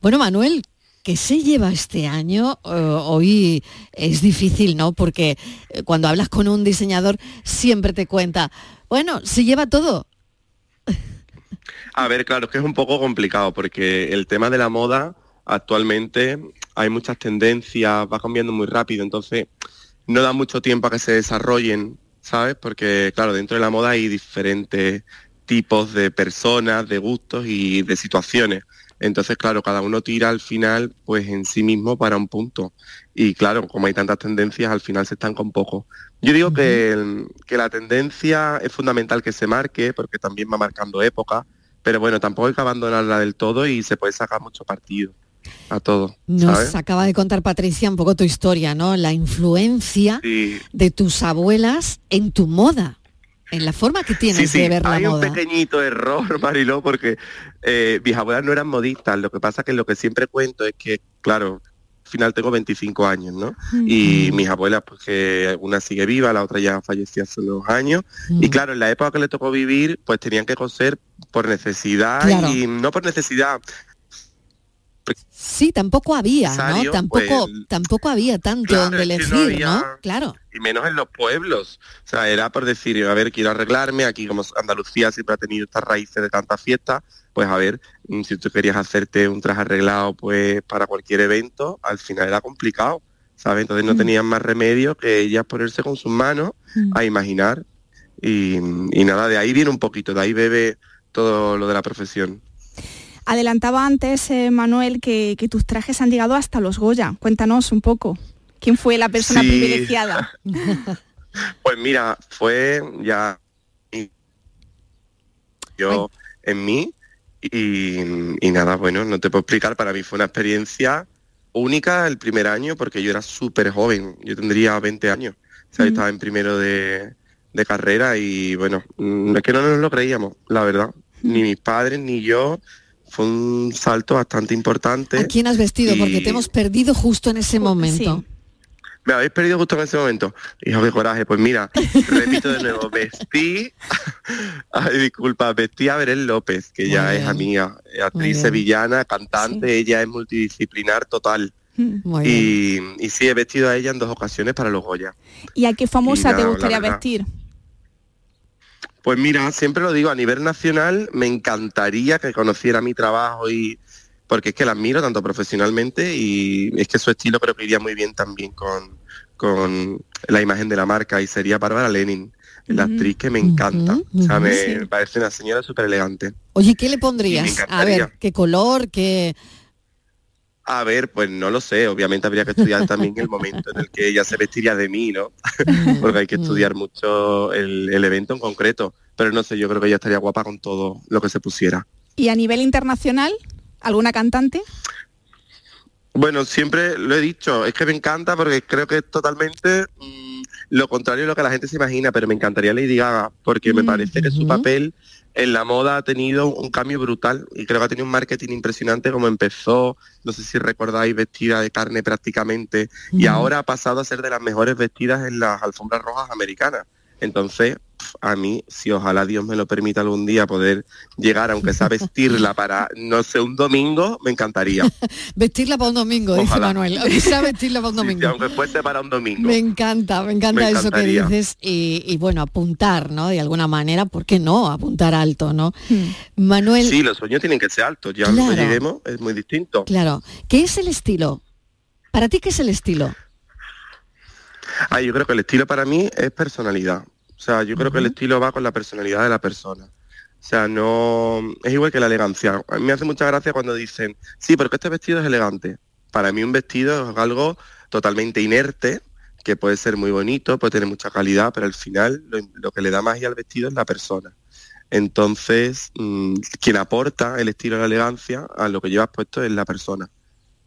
Bueno, Manuel, ¿qué se lleva este año? Eh, hoy es difícil, ¿no? Porque eh, cuando hablas con un diseñador siempre te cuenta, bueno, se lleva todo. A ver, claro, es que es un poco complicado porque el tema de la moda actualmente hay muchas tendencias, va cambiando muy rápido, entonces no da mucho tiempo a que se desarrollen, ¿sabes? Porque, claro, dentro de la moda hay diferentes tipos de personas, de gustos y de situaciones. Entonces, claro, cada uno tira al final, pues en sí mismo para un punto. Y claro, como hay tantas tendencias, al final se estanca un poco. Yo digo que, que la tendencia es fundamental que se marque, porque también va marcando época, pero bueno, tampoco hay que abandonarla del todo y se puede sacar mucho partido a todo. Nos ¿sabes? acaba de contar Patricia un poco tu historia, ¿no? La influencia Sí. de tus abuelas en tu moda, en la forma que tienes Sí, sí, de ver la hay un moda. pequeñito error, [LAUGHS] Mariló, porque eh, mis abuelas no eran modistas. Lo que pasa que lo que siempre cuento es que, claro, al final tengo 25 años, ¿no? Y mis abuelas, pues que una sigue viva, la otra ya falleció hace unos años. Y claro, en la época que le tocó vivir, pues tenían que coser por necesidad Claro. y no por necesidad. Sí, tampoco había, ¿no? Tampoco, pues, tampoco había tanto claro, donde no elegir, ¿no? Claro. y menos en los pueblos. O sea, era por decir, a ver, quiero arreglarme, aquí como Andalucía siempre ha tenido estas raíces de tantas fiestas, pues a ver, mm, si tú querías hacerte un traje arreglado pues para cualquier evento, al final era complicado, ¿sabes? Entonces no Mm. tenían más remedio que ellas ponerse con sus manos Mm. a imaginar y, y nada, de ahí viene un poquito, de ahí bebe todo lo de la profesión. Adelantaba antes, eh, Manuel, que, que tus trajes han llegado hasta los Goya. Cuéntanos un poco. ¿Quién fue la persona Sí. privilegiada? [LAUGHS] Pues mira, fue ya yo en mí y, y nada, bueno, no te puedo explicar, para mí fue una experiencia única el primer año porque yo era súper joven, yo tendría 20 años, o sea, Mm. estaba en primero de, de carrera y bueno, mm, es que no nos lo creíamos, la verdad, ni mis padres ni yo, fue un salto bastante importante. ¿A quién has vestido? Porque te hemos perdido justo en ese momento. me habéis perdido justo en ese momento. Hijo, qué coraje. Pues mira, [LAUGHS] repito de nuevo, vestí, [LAUGHS] ay, disculpa, vestí a Belén López, que ya es amiga, eh, actriz sevillana, cantante, ella es multidisciplinar total. [LAUGHS] Muy bien. Y, y sí, he vestido a ella en dos ocasiones para los Goya. ¿Y a qué famosa Y te nada, gustaría vestir? Pues mira, siempre lo digo, a nivel nacional me encantaría que conociera mi trabajo y porque es que la admiro tanto profesionalmente y es que su estilo creo que iría muy bien también con, con la imagen de la marca y sería Bárbara Lenin, la actriz que me encanta. O sea, me sí. me parece una señora súper elegante. Oye, ¿qué le pondrías? A ver, ¿qué color? ¿Qué...? A ver, pues no lo sé, obviamente habría que estudiar también el momento en el que ella se vestiría de mí, ¿no? [LAUGHS] Porque hay que estudiar mucho el, el evento en concreto. Pero no sé, yo creo que ella estaría guapa con todo lo que se pusiera. ¿Y a nivel internacional? ¿Alguna cantante? Bueno, siempre lo he dicho, es que me encanta porque creo que es totalmente mm, lo contrario de lo que la gente se imagina, pero me encantaría Lady Gaga porque me parece que su papel en la moda ha tenido un cambio brutal y creo que ha tenido un marketing impresionante como empezó, no sé si recordáis, vestida de carne prácticamente y ahora ha pasado a ser de las mejores vestidas en las alfombras rojas americanas. Entonces, a mí, si ojalá Dios me lo permita algún día poder llegar, aunque sea vestirla [LAUGHS] para, no sé, un domingo, me encantaría. [LAUGHS] vestirla para un domingo, dice Manuel. Aunque sea vestirla para un [LAUGHS] domingo. Sí, aunque fuese para un domingo. Me encanta, me encanta eso que dices. Y, bueno, apuntar, ¿no? De alguna manera, ¿por qué no? Apuntar alto, ¿no? Hmm. Manuel. Sí, los sueños tienen que ser altos, ya claro. lleguemos es muy distinto. Claro. ¿Qué es el estilo? ¿Para ti qué es el estilo? Ah, yo creo que el estilo para mí es personalidad. O sea, yo creo que el estilo va con la personalidad de la persona. O sea, no es igual que la elegancia. A mí me hace mucha gracia cuando dicen, sí, porque este vestido es elegante. Para mí un vestido es algo totalmente inerte, que puede ser muy bonito, puede tener mucha calidad, pero al final lo, que le da magia al vestido es la persona. Entonces, mm, quien aporta el estilo y la elegancia a lo que llevas puesto es la persona.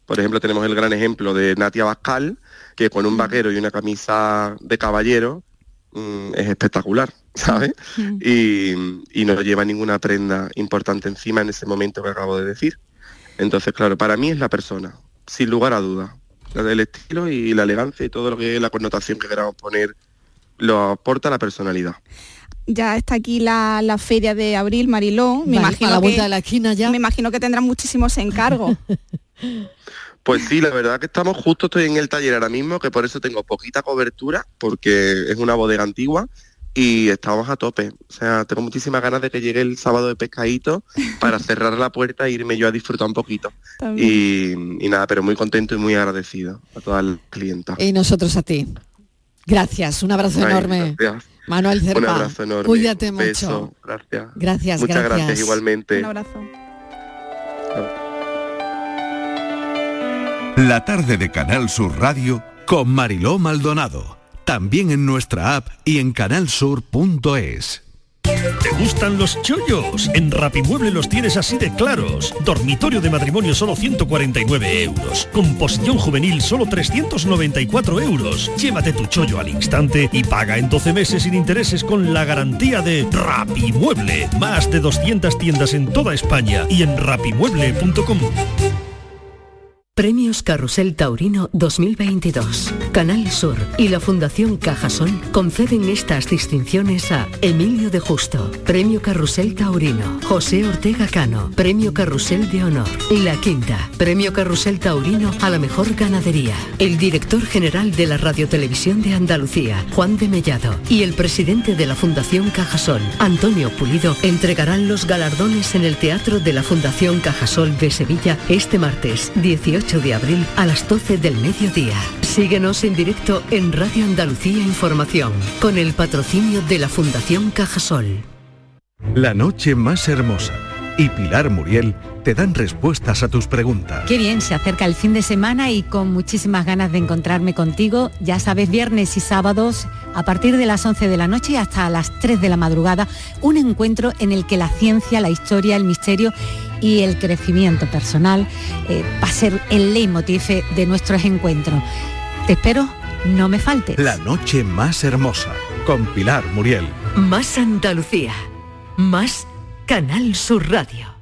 Por ejemplo, tenemos el gran ejemplo de Natia Bascal, que con un vaquero y una camisa de caballero mm, es espectacular, [LAUGHS] ¿sabes? Y, no lleva ninguna prenda importante encima en ese momento que acabo de decir. Entonces, claro, para mí es la persona, sin lugar a duda. El estilo y la elegancia y todo lo que es la connotación que queramos poner lo aporta la personalidad ya está aquí la, feria de abril, Mariló. Me imagino a la vuelta de la esquina ya. Me imagino que tendrán muchísimos encargos. [LAUGHS] Pues sí, la verdad que estamos justo, estoy en el taller ahora mismo, que por eso tengo poquita cobertura, porque es una bodega antigua y estamos a tope. O sea, tengo muchísimas ganas de que llegue el sábado de pescadito para [LAUGHS] cerrar la puerta e irme yo a disfrutar un poquito. Y, nada, pero muy contento y muy agradecido a todas las clientas. Y nosotros a ti. Gracias, un abrazo enorme. Manuel Cerpa. Un abrazo enorme. Cuídate mucho. Gracias. Gracias, Muchas gracias igualmente. Un abrazo. La tarde de Canal Sur Radio con Mariló Maldonado. También en nuestra app y en canalsur.es. ¿Te gustan los chollos? En Rapimueble los tienes así de claros. Dormitorio de matrimonio solo 149 euros. Composición juvenil solo 394 euros. Llévate tu chollo al instante y paga en 12 meses sin intereses con la garantía de Rapimueble. Más de 200 tiendas en toda España y en rapimueble.com. Premios Carrusel Taurino 2022. Canal Sur y la Fundación Cajasol conceden estas distinciones a Emilio de Justo, Premio Carrusel Taurino, José Ortega Cano, Premio Carrusel de Honor, La Quinta, Premio Carrusel Taurino a la mejor ganadería. El director general de la Radiotelevisión de Andalucía, Juan de Mellado, y el presidente de la Fundación Cajasol, Antonio Pulido, entregarán los galardones en el Teatro de la Fundación Cajasol de Sevilla este martes 18 de abril a las 12 del mediodía. Síguenos en directo en Radio Andalucía Información, con el patrocinio de la Fundación Cajasol. La noche más hermosa y Pilar Muriel te dan respuestas a tus preguntas. Qué bien, se acerca el fin de semana y con muchísimas ganas de encontrarme contigo. Ya sabes, viernes y sábados, a partir de las 11 de la noche hasta las 3 de la madrugada, un encuentro en el que la ciencia, la historia, el misterio y el crecimiento personal eh, va a ser el leitmotiv de nuestros encuentros. Te espero, no me faltes. La noche más hermosa, con Pilar Muriel. Más Andalucía, más Canal Sur Radio.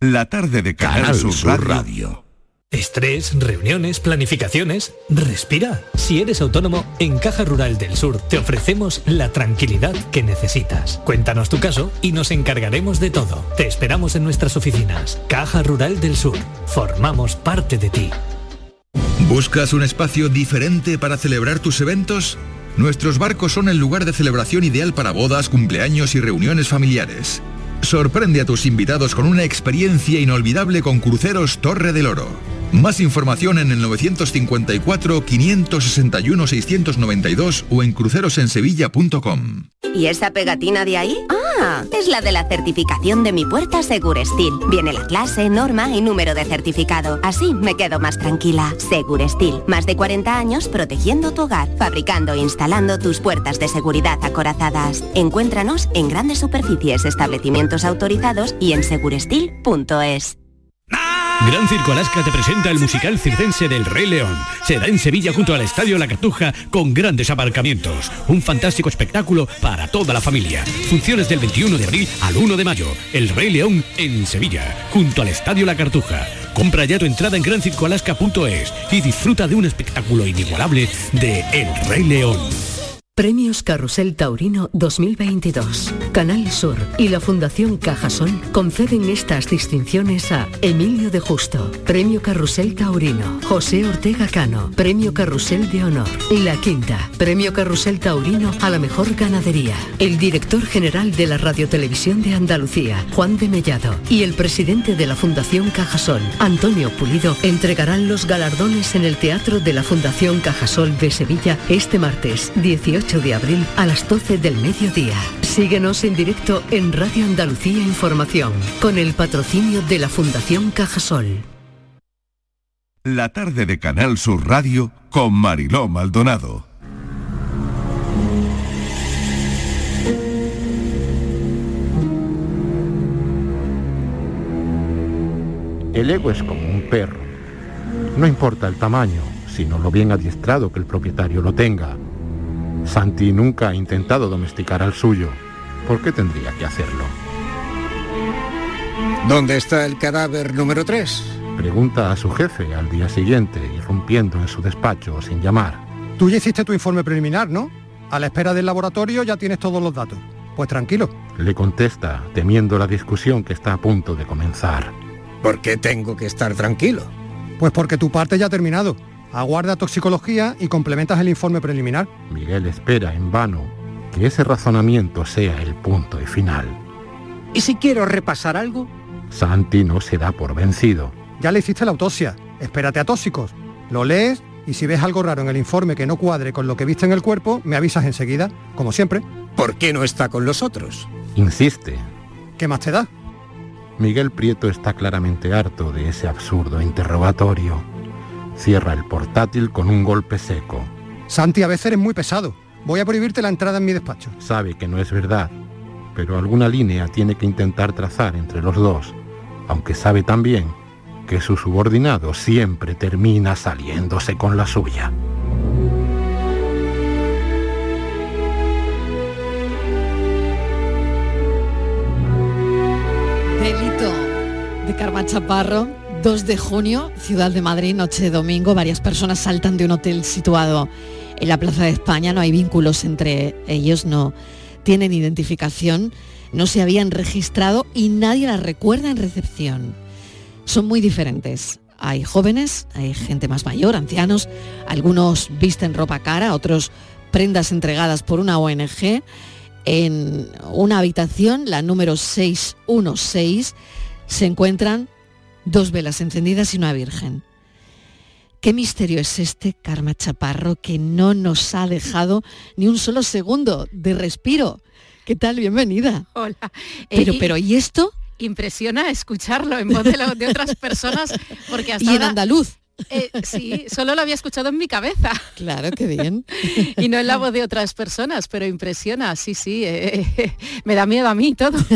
La tarde de Canal, Sur, Radio. Estrés, reuniones, planificaciones. Respira. Si eres autónomo, en Caja Rural del Sur te ofrecemos la tranquilidad que necesitas. Cuéntanos tu caso y nos encargaremos de todo. Te esperamos en nuestras oficinas. Caja Rural del Sur. Formamos parte de ti. ¿Buscas un espacio diferente para celebrar tus eventos? Nuestros barcos son el lugar de celebración ideal para bodas, cumpleaños y reuniones familiares. Sorprende a tus invitados con una experiencia inolvidable con Cruceros Torre del Oro. Más información en el 954-561-692 o en crucerosensevilla.com. ¿Y esa pegatina de ahí? Ah, es la de la certificación de mi puerta Segurestil. Viene la clase, norma y número de certificado. Así me quedo más tranquila. Segurestil, más de 40 años protegiendo tu hogar, fabricando e instalando tus puertas de seguridad acorazadas. Encuéntranos en grandes superficies, establecimientos autorizados y en segurestil.es. Gran Circo Alaska te presenta el musical circense del Rey León. Será en Sevilla junto al Estadio La Cartuja con grandes aparcamientos. Un fantástico espectáculo para toda la familia. Funciones del 21 de abril al 1 de mayo. El Rey León en Sevilla, junto al Estadio La Cartuja. Compra ya tu entrada en grancircoalaska.es y disfruta de un espectáculo inigualable de El Rey León. Premios Carrusel Taurino 2022. Canal Sur y la Fundación Cajasol conceden estas distinciones a Emilio de Justo, Premio Carrusel Taurino, José Ortega Cano, Premio Carrusel de Honor, La Quinta, Premio Carrusel Taurino a la mejor ganadería, el director general de la Radiotelevisión de Andalucía, Juan de Mellado, y el presidente de la Fundación Cajasol, Antonio Pulido, entregarán los galardones en el Teatro de la Fundación Cajasol de Sevilla este martes 18 de abril a las 12 del mediodía. Síguenos en directo en Radio Andalucía Información con el patrocinio de la Fundación Cajasol. La tarde de Canal Sur Radio con Mariló Maldonado. El ego es como un perro. No importa el tamaño, sino lo bien adiestrado que el propietario lo tenga. Santi nunca ha intentado domesticar al suyo. ¿Por qué tendría que hacerlo? ¿Dónde está el cadáver número 3? Pregunta a su jefe al día siguiente, irrumpiendo en su despacho sin llamar. Tú ya hiciste tu informe preliminar, ¿no? A la espera del laboratorio ya tienes todos los datos. Pues tranquilo. Le contesta, temiendo la discusión que está a punto de comenzar. ¿Por qué tengo que estar tranquilo? Pues porque tu parte ya ha terminado. Aguarda toxicología y complementas el informe preliminar. Miguel espera en vano que ese razonamiento sea el punto y final. ¿Y si quiero repasar algo? Santi no se da por vencido. Ya le hiciste la autopsia. Espérate a tóxicos. Lo lees y si ves algo raro en el informe que no cuadre con lo que viste en el cuerpo, me avisas enseguida, como siempre. ¿Por qué no está con los otros? Insiste. ¿Qué más te da? Miguel Prieto está claramente harto de ese absurdo interrogatorio. Cierra el portátil con un golpe seco. Santi, a veces eres muy pesado. Voy a prohibirte la entrada en mi despacho. Sabe que no es verdad, pero alguna línea tiene que intentar trazar entre los dos, aunque sabe también que su subordinado siempre termina saliéndose con la suya. Delito de Carmen Chaparro, 2 de junio, Ciudad de Madrid, noche de domingo. Varias personas saltan de un hotel situado en la Plaza de España. No hay vínculos entre ellos, no tienen identificación, no se habían registrado y nadie las recuerda en recepción. Son muy diferentes. Hay jóvenes, hay gente más mayor, ancianos, algunos visten ropa cara, otros prendas entregadas por una ONG. En una habitación, la número 616, se encuentran dos velas encendidas y una virgen. ¿Qué misterio es este, Karma Chaparro, que no nos ha dejado ni un solo segundo de respiro? ¿Qué tal? Bienvenida. Hola. Pero, Eh, pero, ¿y esto? Impresiona escucharlo en voz de, otras personas, porque [LAUGHS] hasta Y en ahora- andaluz. Eh, sí, solo lo había escuchado en mi cabeza. Claro, qué bien. [LAUGHS] y no en la voz de otras personas, pero impresiona, sí, sí. eh, [LAUGHS] me da miedo a mí todo. [LAUGHS]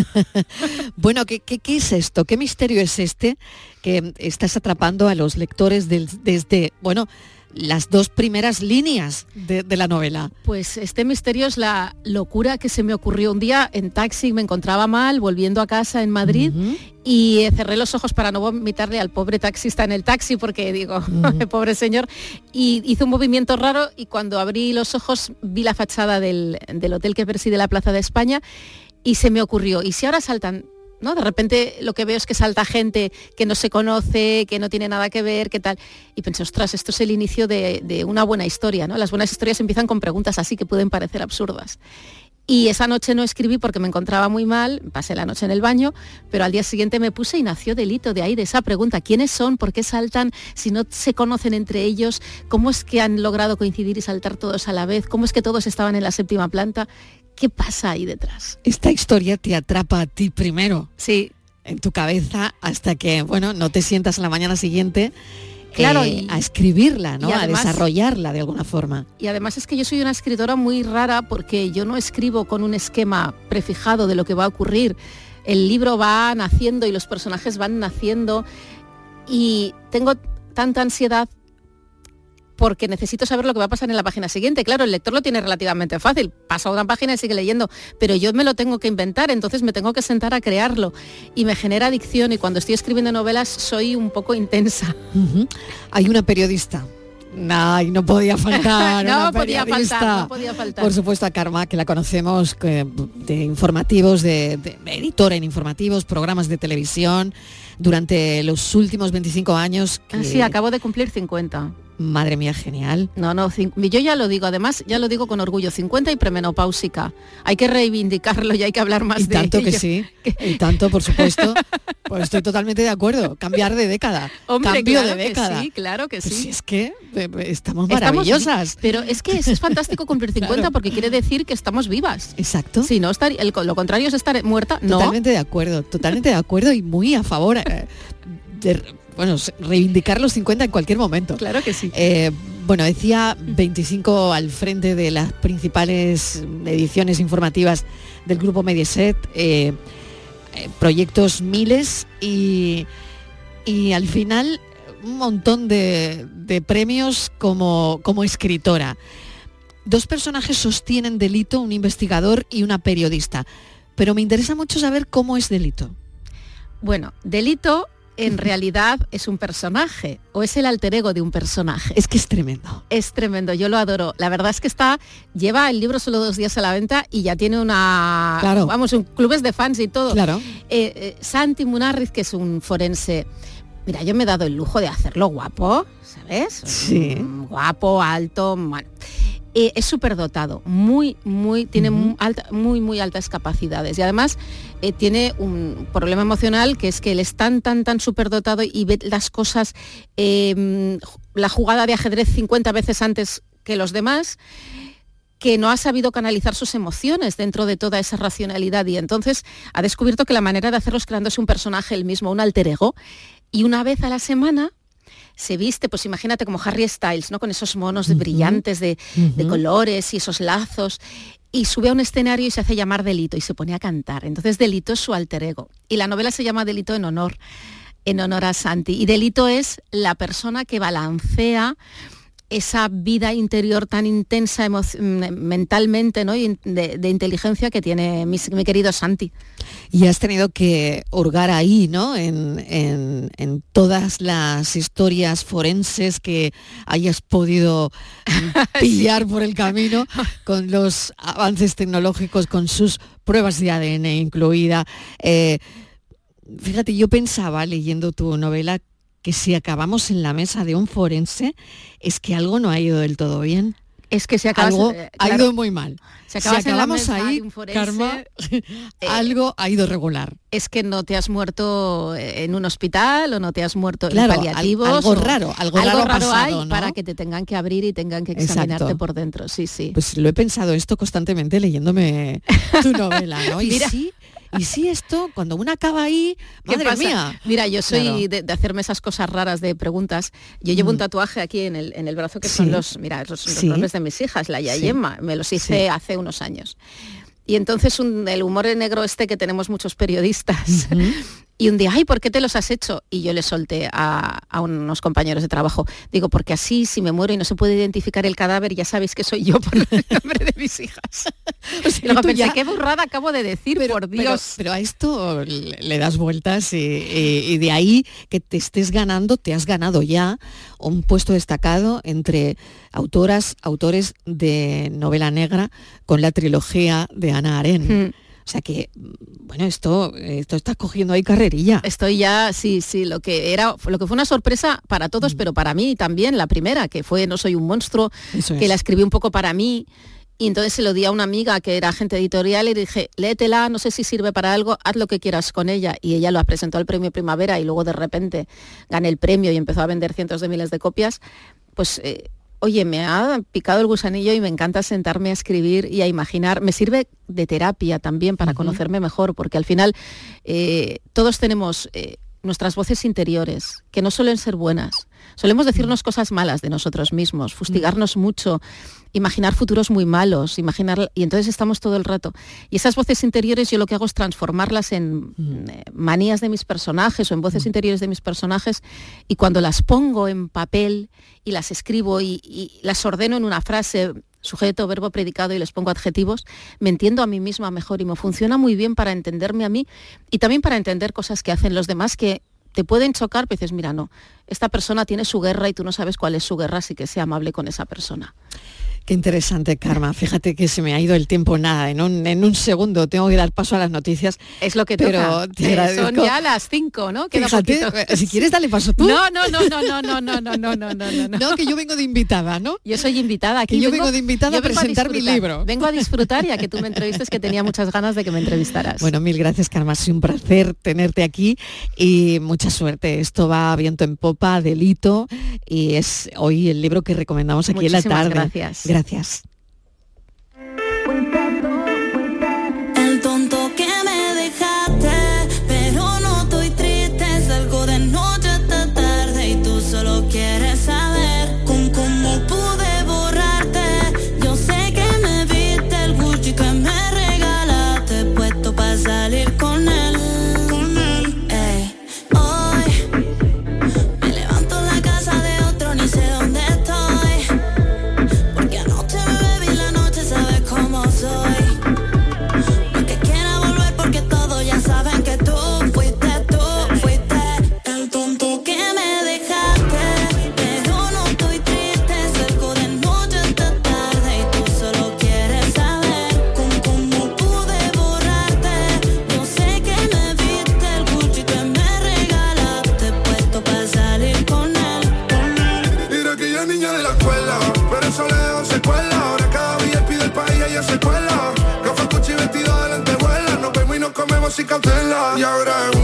Bueno, ¿qué, qué, qué es esto? ¿Qué misterio es este que estás atrapando a los lectores del- desde, bueno, las dos primeras líneas de, de la novela? Pues este misterio es la locura que se me ocurrió un día en taxi, me encontraba mal, volviendo a casa en Madrid. Y cerré los ojos para no vomitarle al pobre taxista en el taxi porque digo, [LAUGHS] pobre señor, y hizo un movimiento raro y cuando abrí los ojos vi la fachada del, del hotel que preside la Plaza de España y se me ocurrió, ¿y si ahora saltan ¿no? De repente lo que veo es que salta gente que no se conoce, que no tiene nada que ver, qué tal. Y pensé, ostras, esto es el inicio de, de una buena historia, ¿no? Las buenas historias empiezan con preguntas así que pueden parecer absurdas. Y esa noche no escribí porque me encontraba muy mal, pasé la noche en el baño, pero al día siguiente me puse y nació delito de ahí, de esa pregunta, ¿quiénes son? ¿Por qué saltan? Si no se conocen entre ellos, ¿cómo es que han logrado coincidir y saltar todos a la vez? ¿Cómo es que todos estaban en la séptima planta? ¿Qué pasa ahí detrás? Esta historia te atrapa a ti primero. Sí. En tu cabeza hasta que, bueno, no te sientas a la mañana siguiente Claro, eh, y- a escribirla, ¿no? a desarrollarla de alguna forma. Y además es que yo soy una escritora muy rara porque yo no escribo con un esquema prefijado de lo que va a ocurrir. El libro va naciendo y los personajes van naciendo y tengo tanta ansiedad porque necesito saber lo que va a pasar en la página siguiente. Claro, el lector lo tiene relativamente fácil, pasa una página y sigue leyendo, pero yo me lo tengo que inventar, entonces me tengo que sentar a crearlo y me genera adicción y cuando estoy escribiendo novelas soy un poco intensa. Hay una periodista, Ay, no podía faltar. [LAUGHS] no una podía faltar, no podía faltar. Por supuesto a Karma, que la conocemos de informativos, de, de editora en informativos, programas de televisión, durante los últimos 25 años. Ah, que- Sí, acabo de cumplir 50. Madre mía, genial. No, no, yo ya lo digo, además ya lo digo con orgullo, 50 y premenopáusica. Hay que reivindicarlo y hay que hablar más Y de tanto que sí, [LAUGHS] y tanto, por supuesto. Pues estoy totalmente de acuerdo. Cambiar de década. Hombre, Cambio claro de que década. sí, claro que Pues sí. si es que eh, eh, estamos maravillosas. vi- pero es que es, es fantástico cumplir 50 [LAUGHS] Claro. porque quiere decir que estamos vivas. Exacto. Si no, estar, el, lo contrario es estar muerta. No. Totalmente de acuerdo, totalmente de acuerdo y muy a favor de bueno, reivindicar los 50 en cualquier momento. Claro que sí. Eh, bueno, decía 25 al frente de las principales ediciones informativas del grupo Mediaset, eh, eh, proyectos miles y, y al final un montón de, de premios como, como escritora. Dos personajes sostienen delito, un investigador y una periodista, pero me interesa mucho saber cómo es delito. Bueno, delito en realidad es un personaje o es el alter ego de un personaje. Es que es tremendo. Es tremendo, yo lo adoro. La verdad es que está, lleva el libro solo dos días a la venta y ya tiene una, Claro. vamos, un clubes de fans y todo. Claro. Eh, eh, Santi Munarriz, que es un forense, mira, yo me he dado el lujo de hacerlo guapo, ¿sabes? Sí. Mm, Guapo, alto, bueno. Eh, es súper dotado, muy, muy, tiene mu- alta- muy, muy altas capacidades. Y además eh, tiene un problema emocional que es que él es tan, tan, tan súper dotado y ve las cosas, eh, la jugada de ajedrez 50 veces antes que los demás que no ha sabido canalizar sus emociones dentro de toda esa racionalidad. Y entonces ha descubierto que la manera de hacerlo es creándose un personaje él mismo, un alter ego, y una vez a la semana se viste, pues imagínate como Harry Styles, ¿no? Con esos monos de brillantes de, de colores y esos lazos. Y sube a un escenario y se hace llamar Delito y se pone a cantar. Entonces Delito es su alter ego. Y la novela se llama Delito en honor, en honor a Santi. Y Delito es la persona que balancea esa vida interior tan intensa mm, mentalmente ¿no? y de, de inteligencia que tiene mi, mi querido Santi. Y has tenido que hurgar ahí, ¿no? En, en- en todas las historias forenses que hayas podido [LAUGHS] pillar por el camino, con los avances tecnológicos, con sus pruebas de ADN incluida. Eh, fíjate, yo pensaba leyendo tu novela que si acabamos en la mesa de un forense, es que algo no ha ido del todo bien. Es que si acabas, algo eh, ha ido muy mal. si en la acabamos ahí, forense, Karma, [LAUGHS] eh, algo ha ido regular. es que no te has muerto en un hospital o no te has muerto Claro, en al- paliativos. algo o- raro, algo raro pasado, hay ¿no? para que te tengan que abrir y tengan que Exacto. examinarte por dentro. Sí, sí. Pues lo he pensado esto constantemente leyéndome tu novela, ¿no? [LAUGHS] Y Mira. sí, y sí esto, cuando uno acaba ahí, ¿Qué madre pasa? mía. Mira, yo soy Claro. de, de hacerme esas cosas raras de preguntas. Yo llevo un Mm. tatuaje aquí en el, en el brazo que Sí. son los, mira, los, los Sí. nombres de mis hijas, la y Sí. Me los hice hace unos años. Y entonces un- el humor negro este que tenemos muchos periodistas. Y un día, ay, ¿por qué te los has hecho? Y yo le solté a, a unos compañeros de trabajo. Digo, porque así, si me muero y no se puede identificar el cadáver, ya sabéis que soy yo por el nombre de mis hijas. [LAUGHS] luego tú pensé, ya- qué burrada acabo de decir, por Dios. pero a esto le, le das vueltas y, y- y de ahí que te estés ganando, te has ganado ya un puesto destacado entre autoras, autores de novela negra con la trilogía de Ana Aren. Mm. O sea que, bueno, esto, esto está cogiendo ahí carrerilla. Estoy ya, sí, sí, lo que era, lo que fue una sorpresa para Mm. todos, pero para mí también, la primera, que fue No soy un monstruo, Eso que es. la escribí un poco para mí. Y entonces se lo di a una amiga que era agente editorial y dije, léetela, no sé si sirve para algo, haz lo que quieras con ella. Y ella la presentó al premio Primavera y luego de repente gané el premio y empezó a vender cientos de miles de copias. Pues eh, oye, me ha picado el gusanillo y me encanta sentarme a escribir y a imaginar. Me sirve de terapia también para conocerme mejor, porque al final eh, todos tenemos eh, nuestras voces interiores, que no suelen ser buenas. Solemos decirnos cosas malas de nosotros mismos, fustigarnos mucho, imaginar futuros muy malos, imaginar y entonces estamos todo el rato. Y esas voces interiores yo lo que hago es transformarlas en eh, manías de mis personajes o en voces interiores de mis personajes y cuando las pongo en papel y las escribo y, y las ordeno en una frase sujeto, verbo, predicado y les pongo adjetivos, me entiendo a mí misma mejor y me funciona muy bien para entenderme a mí y también para entender cosas que hacen los demás que te pueden chocar, pero dices, mira, no, esta persona tiene su guerra y tú no sabes cuál es su guerra, así que sea amable con esa persona. Qué interesante, Karma. Fíjate que se me ha ido el tiempo nada. En un, en un segundo tengo que dar paso a las noticias. Es lo que pero toca. te Eh. Son ya las 5, ¿no? Queda Fíjate, poquito. eh, si quieres dale paso tú. No, no, no, no, no, no, no, no, no, no, no, no. Que yo vengo de invitada, ¿no? Yo soy invitada. Aquí Que yo vengo de invitada a presentar mi libro. Vengo a disfrutar y a que tú me entrevistes, que tenía muchas ganas de que me entrevistaras. Bueno, mil gracias, Karma. Sido un placer tenerte aquí y mucha suerte. Esto va viento en popa, delito, y es hoy el libro que recomendamos aquí en la tarde. gracias. Gracias. y ahora es